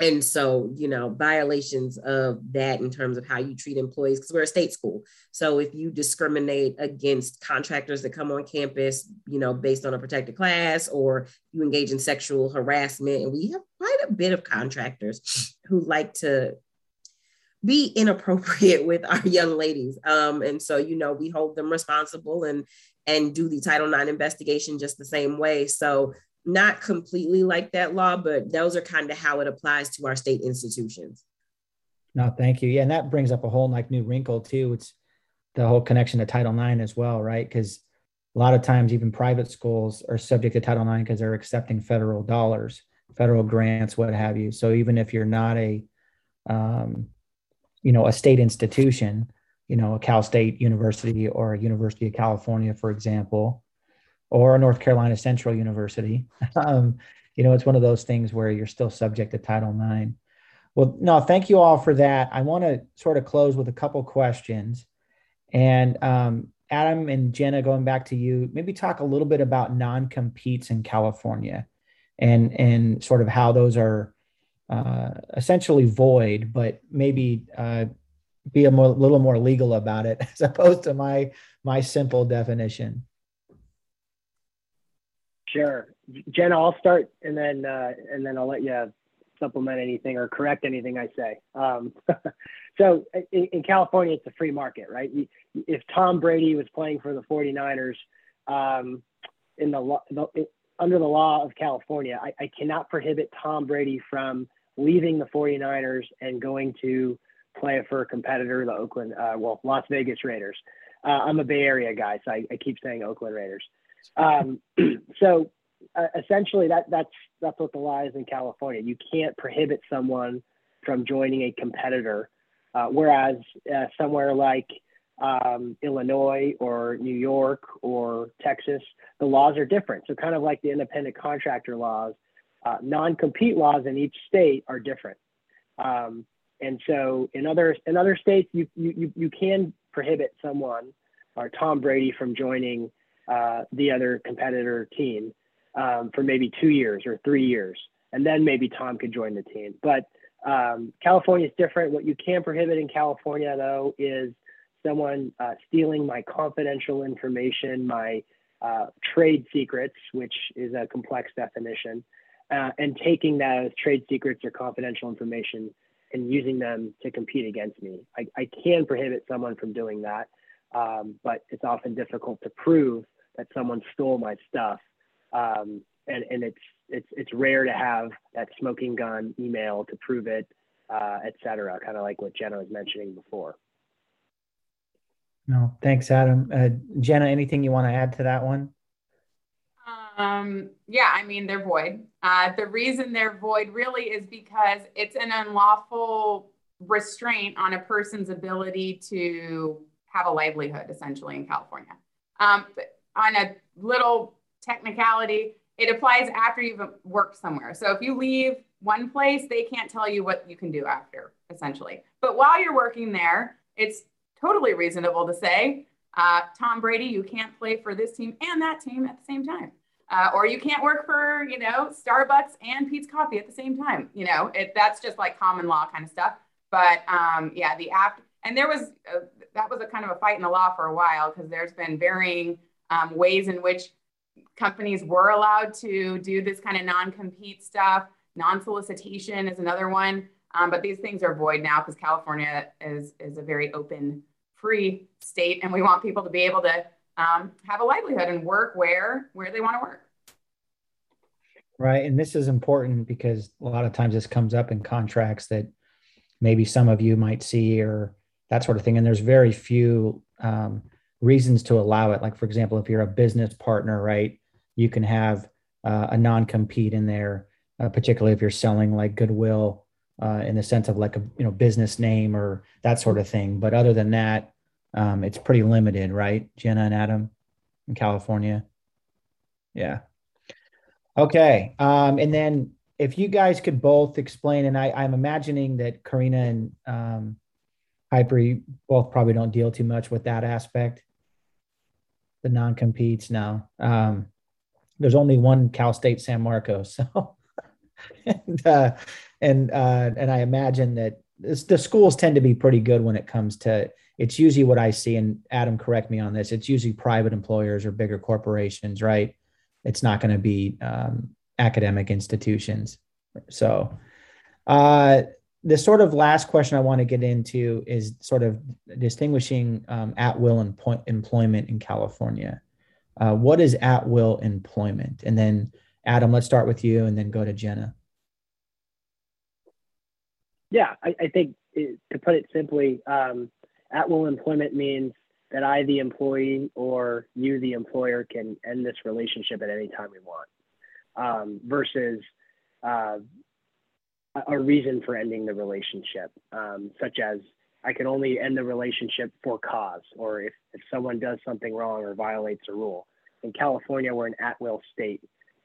and so, you know, violations of that in terms of how you treat employees, because we're a state school. So if you discriminate against contractors that come on campus, you know, based on a protected class, or you engage in sexual harassment, and we have quite a bit of contractors who like to be inappropriate with our young ladies. Um, and so, you know, we hold them responsible and and do the Title IX investigation just the same way. So not completely like that law, but those are kind of how it applies to our state institutions. No, thank you. Yeah, and that brings up a whole like new wrinkle too. It's the whole connection to Title IX as well, right? Because a lot of times even private schools are subject to Title IX because they're accepting federal dollars, federal grants, what have you. So even if you're not a um, you know a state institution you know a cal state university or a university of california for example or a north carolina central university. Um, you know it's one of those things where you're still subject to title ix well no thank you all for that. I want to sort of close with a couple questions. And um, adam and jenna going back to you maybe talk a little bit about non-competes in california and and sort of how those are uh, essentially void, but maybe uh, be a more, little more legal about it as opposed to my my simple definition. Sure, Jenna, I'll start and then uh, and then I'll let you supplement anything or correct anything I say. Um, so in, in, California, it's a free market, right? If Tom Brady was playing for the 49ers um, in the, the, under the law of California, I, I, cannot prohibit Tom Brady from leaving the 49ers and going to play for a competitor, the Oakland, uh, well, Las Vegas Raiders. Uh, I'm a Bay Area guy, so I, I keep saying Oakland Raiders. Um, so uh, essentially, that that's that's what the law is in California. You can't prohibit someone from joining a competitor, uh, whereas uh, somewhere like um, Illinois or New York or Texas, the laws are different. So kind of like the independent contractor laws, uh, non-compete laws in each state are different. Um, and so in other in other states, you you you can prohibit someone or Tom Brady from joining uh, the other competitor team um, for maybe two years or three years, and then maybe Tom could join the team. But um, California is different. What you can prohibit in California, though, is someone uh, stealing my confidential information, my uh, trade secrets, which is a complex definition, uh, and taking that as trade secrets or confidential information and using them to compete against me. I, I can prohibit someone from doing that, um, but it's often difficult to prove that someone stole my stuff. Um, and, and it's, it's, it's rare to have that smoking gun email to prove it. uh, et cetera, kind of like what Jenna was mentioning before. No, thanks, Adam. Uh, Jenna, anything you want to add to that one? Um, yeah, I mean, they're void. Uh, the reason they're void really is because it's an unlawful restraint on a person's ability to have a livelihood, essentially, in California. Um, on a little technicality, it applies after you've worked somewhere. So if you leave one place, they can't tell you what you can do after, essentially. But while you're working there, it's totally reasonable to say, uh, Tom Brady, you can't play for this team and that team at the same time. Uh, or you can't work for, you know, Starbucks and Peet's Coffee at the same time. You know, it, that's just like common law kind of stuff. But um, yeah, the app, and there was, uh, that was a kind of a fight in the law for a while because there's been varying um, ways in which companies were allowed to do this kind of non-compete stuff. Non-solicitation is another one. Um, but these things are void now because California is, is a very open, free state, and we want people to be able to um, have a livelihood and work where where they want to work. Right, and this is important because a lot of times this comes up in contracts that maybe some of you might see or that sort of thing, and there's very few um, reasons to allow it. Like for example, if you're a business partner, right, you can have uh, a non-compete in there, uh, particularly if you're selling like goodwill uh, in the sense of like a you know business name or that sort of thing. But other than that, um, it's pretty limited, right, Jenna and Adam in California? Yeah. Okay. Um, and then if you guys could both explain, and I, I'm imagining that Karina and um, Piper both probably don't deal too much with that aspect. The non competes, no. Um, there's only one Cal State San Marcos, so and uh, and uh, and I imagine that this, the schools tend to be pretty good when it comes to it's usually what I see, and Adam, correct me on this. It's usually private employers or bigger corporations, right? It's not going to be um, academic institutions. So, uh, the sort of last question I want to get into is sort of distinguishing um, at will empo- employment in California. Uh, what is at will employment? And then, Adam, let's start with you and then go to Jenna. Yeah, I, I think it, to put it simply, um, at will employment means that I, the employee, or you, the employer, can end this relationship at any time we want, um, versus uh, a reason for ending the relationship, um, such as I can only end the relationship for cause, or if, if someone does something wrong or violates a rule. In California, we're an at will state.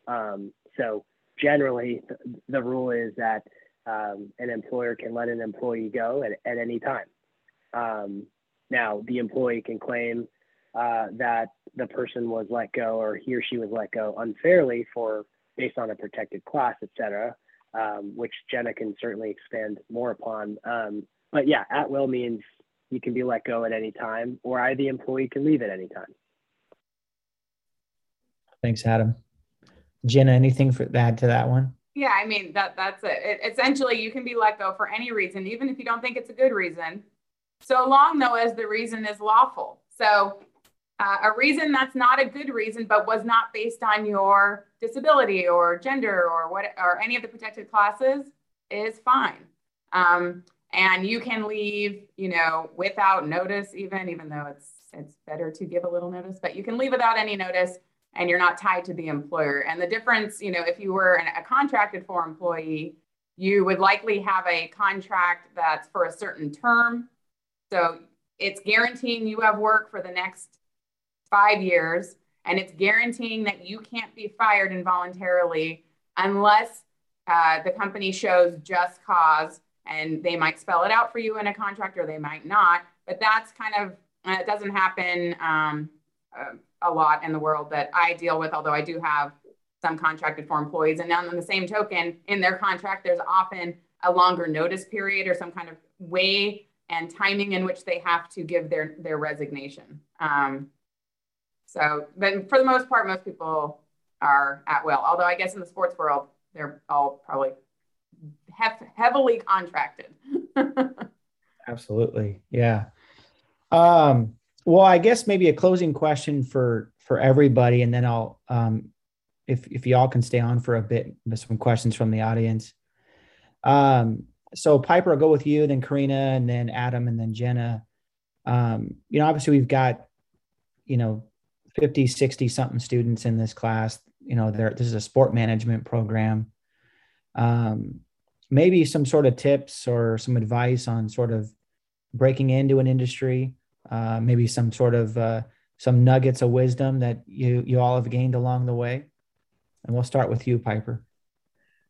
Um, so generally, the, the, rule is that um, an employer can let an employee go at, at any time. Um, now, the employee can claim uh, that the person was let go or he or she was let go unfairly for based on a protected class, et cetera, um, which Jenna can certainly expand more upon. Um, but yeah, at will means you can be let go at any time, or I, the employee, can leave at any time. Thanks, Adam. Jenna, anything for add to that one? Yeah, I mean that that's it. it. Essentially, you can be let go for any reason, even if you don't think it's a good reason. So long, though, as the reason is lawful. So uh, a reason that's not a good reason, but was not based on your disability or gender or what or any of the protected classes is fine. Um, and you can leave, you know, without notice, even even though it's it's better to give a little notice, but you can leave without any notice, and you're not tied to the employer. And the difference, you know, if you were an, a contracted for employee, you would likely have a contract that's for a certain term so it's guaranteeing you have work for the next five years, and it's guaranteeing that you can't be fired involuntarily unless uh, the company shows just cause, and they might spell it out for you in a contract or they might not. But that's kind of uh, it doesn't happen um, uh, a lot in the world that I deal with, although I do have some contracted for employees. And on the same token, in their contract, there's often a longer notice period or some kind of way and timing in which they have to give their their resignation. Um, so, but for the most part, most people are at will. Although I guess in the sports world, they're all probably hef- heavily contracted. Absolutely, yeah. Um, well, I guess maybe a closing question for for everybody, and then I'll, um, if if y'all can stay on for a bit, some questions from the audience. Um, so Piper, I'll go with you, then Karina, and then Adam, and then Jenna. Um, you know, obviously we've got, you know, 50, 60 something students in this class. You know, there this is a sport management program. Um, maybe some sort of tips or some advice on sort of breaking into an industry. Uh, maybe some sort of uh, some nuggets of wisdom that you you all have gained along the way. And we'll start with you, Piper.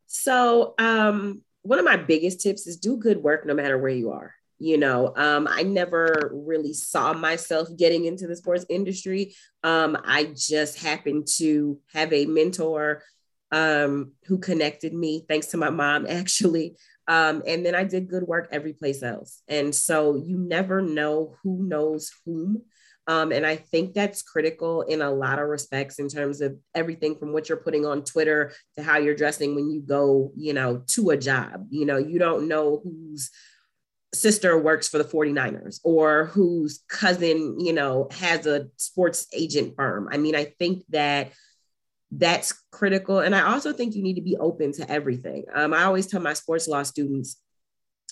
So, um, one of my biggest tips is do good work no matter where you are. You know, um, I never really saw myself getting into the sports industry. Um, I just happened to have a mentor um, who connected me, thanks to my mom, actually. Um, and then I did good work every place else. And so you never know who knows whom. Um, and I think that's critical in a lot of respects in terms of everything from what you're putting on Twitter to how you're dressing when you go, you know, to a job. You know, you don't know whose sister works for the 49ers or whose cousin, you know, has a sports agent firm. I mean, I think that that's critical. And I also think you need to be open to everything. Um, I always tell my sports law students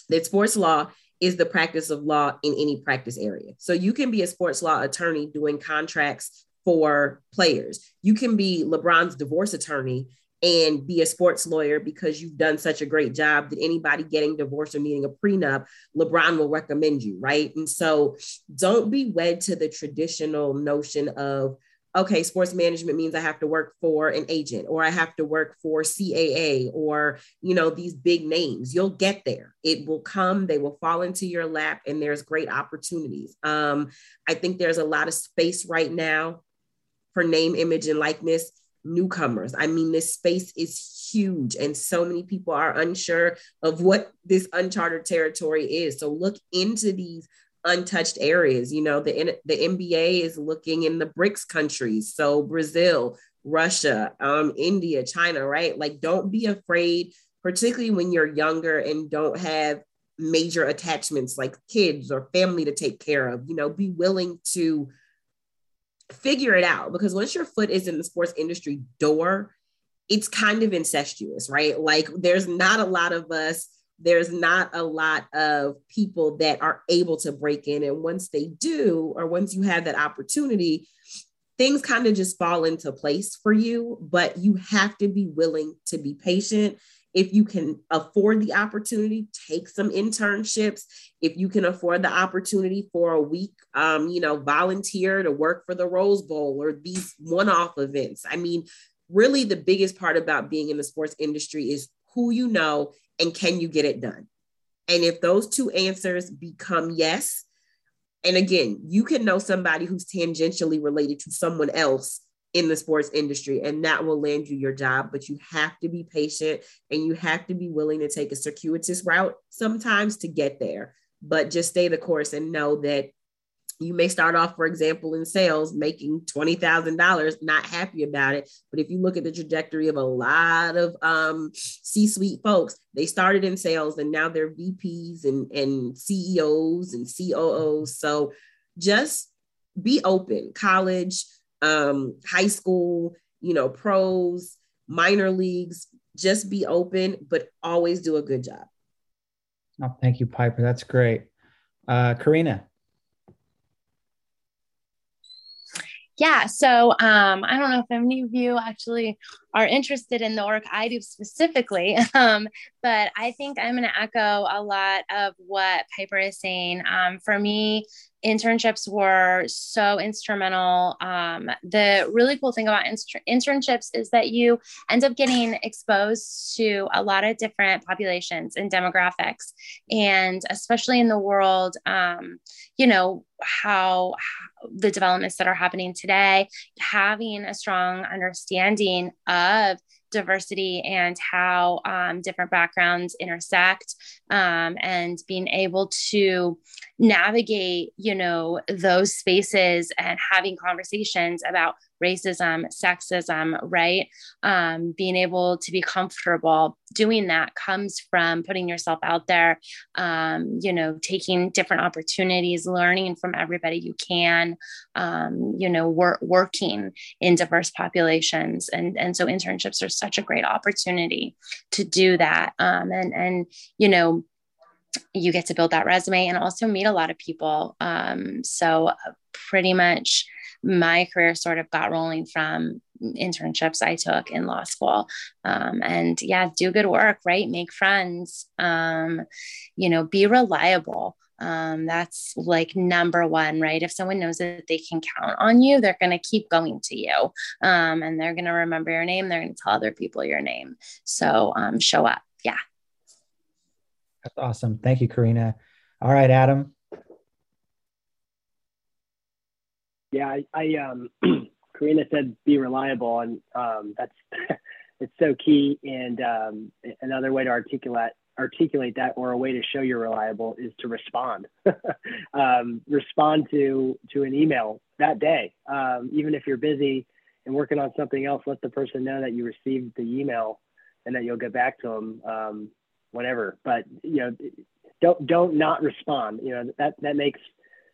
that sports law is the practice of law in any practice area. So you can be a sports law attorney doing contracts for players. You can be LeBron's divorce attorney and be a sports lawyer because you've done such a great job that anybody getting divorced or needing a prenup, LeBron will recommend you, right? And so don't be wed to the traditional notion of okay, sports management means I have to work for an agent or I have to work for CAA or, you know, these big names. You'll get there. It will come, they will fall into your lap, and there's great opportunities. Um, I think there's a lot of space right now for name, image, and likeness newcomers. I mean, this space is huge, and so many people are unsure of what this uncharted territory is. So look into these untouched areas. You know, the the NBA is looking in the BRICS countries, so Brazil, Russia, um, India, China, right? Like, don't be afraid, particularly when you're younger and don't have major attachments like kids or family to take care of. You know, be willing to figure it out because once your foot is in the sports industry door, it's kind of incestuous, right? Like, there's not a lot of us there's not a lot of people that are able to break in. And once they do, or once you have that opportunity, things kind of just fall into place for you. But you have to be willing to be patient. If you can afford the opportunity, take some internships. If you can afford the opportunity for a week, um, you know, volunteer to work for the Rose Bowl or these one off events. I mean, really, the biggest part about being in the sports industry is who you know and can you get it done? And if those two answers become yes, and again, you can know somebody who's tangentially related to someone else in the sports industry, and that will land you your job. But you have to be patient and you have to be willing to take a circuitous route sometimes to get there. But just stay the course and know that you may start off, for example, in sales making $20,000, not happy about it. But if you look at the trajectory of a lot of um, C suite folks, they started in sales and now they're VPs and, and CEOs and COOs. So just be open, college, um, high school, you know, pros, minor leagues, just be open, but always do a good job. Oh, thank you, Piper. That's great. Uh, Karina. Yeah, so um, I don't know if any of you actually are interested in the work I do specifically, um, but I think I'm going to echo a lot of what Piper is saying. Um, for me, internships were so instrumental. Um, the really cool thing about internships is that you end up getting exposed to a lot of different populations and demographics. And especially in the world, um, you know, how, how the developments that are happening today, having a strong understanding of diversity and how um, different backgrounds intersect um, and being able to navigate you know those spaces and having conversations about racism, sexism, right? Um, being able to be comfortable doing that comes from putting yourself out there, um, you know, taking different opportunities, learning from everybody you can, um, you know, wor- working in diverse populations. And, and so internships are such a great opportunity to do that. Um, and, and, you know, you get to build that resume and also meet a lot of people. Um, so, uh, pretty much my career sort of got rolling from internships I took in law school. Um, and yeah, do good work, right? Make friends, um, you know, be reliable. Um, that's like number one, right? If someone knows that they can count on you, they're going to keep going to you um, and they're going to remember your name. They're going to tell other people your name. So um, show up. Yeah. That's awesome. Thank you, Karina. All right, Adam. Yeah, I, I um, Karina said be reliable, and um, that's it's so key. And um, another way to articulate articulate that, or a way to show you're reliable, is to respond. um, respond to to an email that day, um, even if you're busy and working on something else. Let the person know that you received the email and that you'll get back to them um, whenever. But you know, don't don't not respond. You know that that makes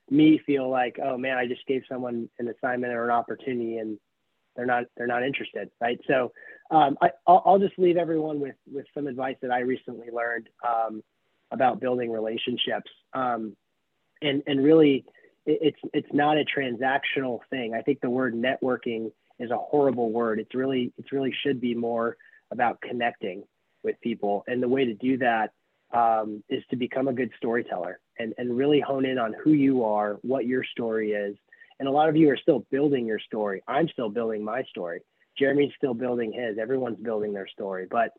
me feel like, oh man, I just gave someone an assignment or an opportunity and they're not they're not interested, right? So um, I, will I'll just leave everyone with with some advice that I recently learned um, about building relationships, um, and and really it, it's it's not a transactional thing. I think the word networking is a horrible word. It's really it's really should be more about connecting with people, and the way to do that um, is to become a good storyteller and, and really hone in on who you are, what your story is. And a lot of you are still building your story. I'm still building my story. Jeremy's still building his. Everyone's building their story. But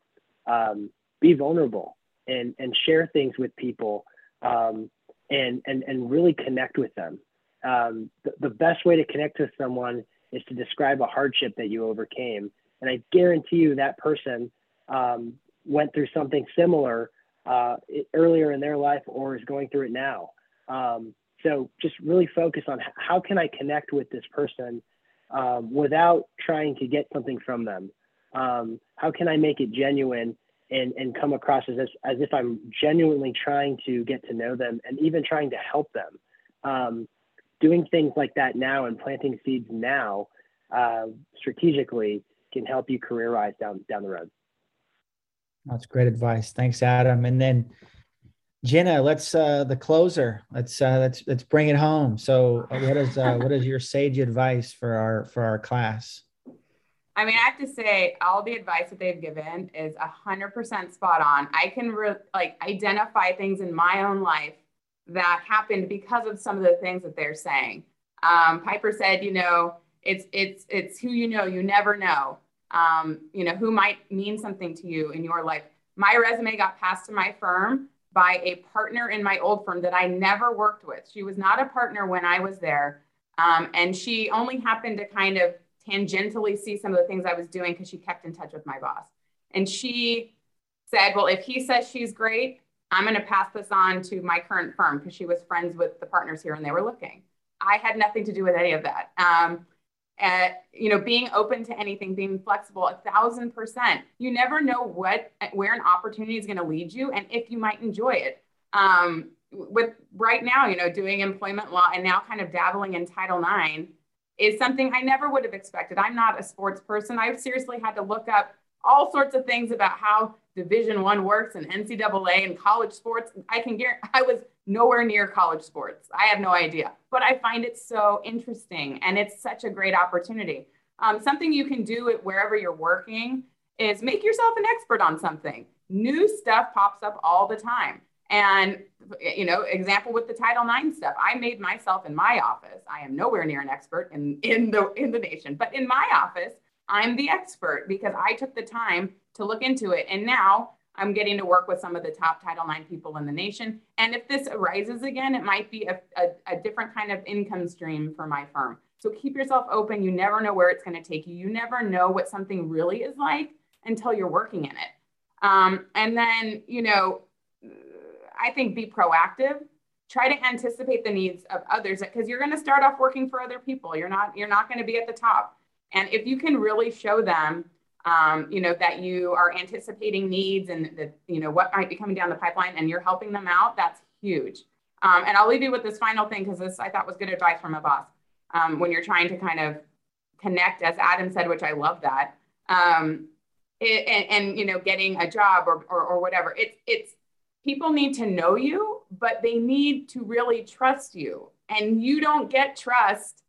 um, be vulnerable and, and share things with people um, and, and, and really connect with them. Um, the, the best way to connect with someone is to describe a hardship that you overcame. And I guarantee you that person um, went through something similar uh, earlier in their life or is going through it now. Um, so just really focus on how can I connect with this person um, without trying to get something from them. Um, how can I make it genuine and, and come across as, as if I'm genuinely trying to get to know them and even trying to help them. Um, doing things like that now and planting seeds now uh, strategically can help you career rise down down the road. That's great advice. Thanks, Adam. And then Jenna, let's uh the closer. Let's uh let's let's bring it home. So uh, what is uh what is your sage advice for our for our class? I mean, I have to say, all the advice that they've given is a hundred percent spot on. I can re- like identify things in my own life that happened because of some of the things that they're saying. Um, Piper said, you know, it's it's it's who you know. You never know um, you know, who might mean something to you in your life. My resume got passed to my firm by a partner in my old firm that I never worked with. She was not a partner when I was there. Um, and she only happened to kind of tangentially see some of the things I was doing because she kept in touch with my boss. And she said, Well, if he says she's great, I'm going to pass this on to my current firm because she was friends with the partners here and they were looking. I had nothing to do with any of that. Um, at, you know, being open to anything, being flexible, a thousand percent. You never know what, where an opportunity is going to lead you and if you might enjoy it. Um, with right now, you know, doing employment law and now kind of dabbling in Title IX is something I never would have expected. I'm not a sports person. I've seriously had to look up all sorts of things about how Division One works and NCAA and college sports. I can guarantee I was nowhere near college sports. I have no idea, but I find it so interesting and it's such a great opportunity. Um, something you can do it wherever you're working is make yourself an expert on something. New stuff pops up all the time. And you know, example with the Title IX stuff, I made myself in my office. I am nowhere near an expert in in the in the nation, but in my office, I'm the expert because I took the time to look into it. And now I'm getting to work with some of the top Title IX people in the nation. And if this arises again, it might be a, a, a different kind of income stream for my firm. So keep yourself open. You never know where it's going to take you. You never know what something really is like until you're working in it. Um, and then, you know, I think be proactive. Try to anticipate the needs of others because you're going to start off working for other people. You're not you're not going to be at the top. And if you can really show them um, you know, that you are anticipating needs and that, you know, what might be coming down the pipeline and you're helping them out, that's huge. Um, and I'll leave you with this final thing because this I thought was good advice from a boss. Um, when you're trying to kind of connect, as Adam said, which I love that, um, it, and, and, you know, getting a job or, or, or whatever. It's it's people need to know you, but they need to really trust you. And you don't get trust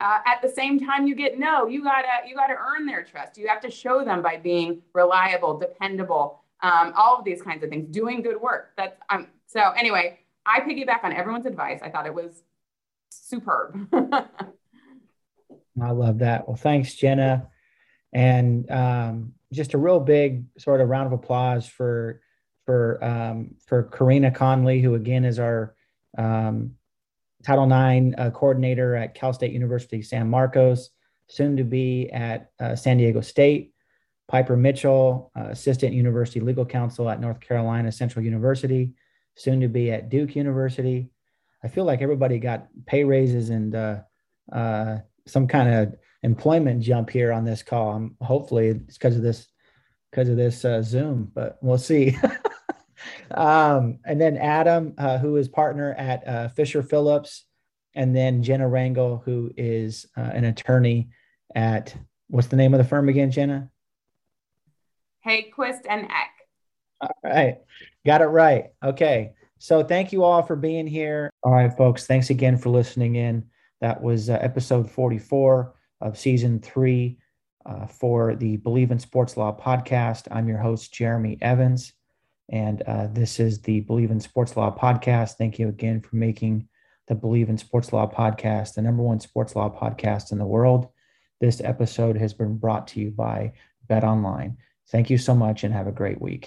uh, at the same time you get no. You gotta you gotta earn their trust. You have to show them by being reliable, dependable, um, all of these kinds of things, doing good work. That's um. So anyway, I piggyback on everyone's advice. I thought it was superb. I love that. Well, thanks, Jenna. And um, just a real big sort of round of applause for for um, for Karina Conley, who again is our um, Title IX uh, coordinator at Cal State University San Marcos, soon to be at uh, San Diego State. Piper Mitchell, uh, assistant university legal counsel at North Carolina Central University, soon to be at Duke University. I feel like everybody got pay raises and uh, uh, some kind of employment jump here on this call. I'm, hopefully, it's because of this because of this uh, Zoom, but we'll see. um, and then Adam, uh, who is partner at uh, Fisher Phillips, and then Jenna Rangel, who is uh, an attorney at what's the name of the firm again, Jenna? Haeggquist and Eck. All right, got it right. Okay, so thank you all for being here. All right, folks, thanks again for listening in. That was uh, episode 44 of season three uh, for the Bleav in Sports Law podcast. I'm your host, Jeremy Evans, and uh, this is the Bleav in Sports Law podcast. Thank you again for making the Bleav in Sports Law podcast the number one sports law podcast in the world. This episode has been brought to you by BetOnline. Thank you so much and have a great week.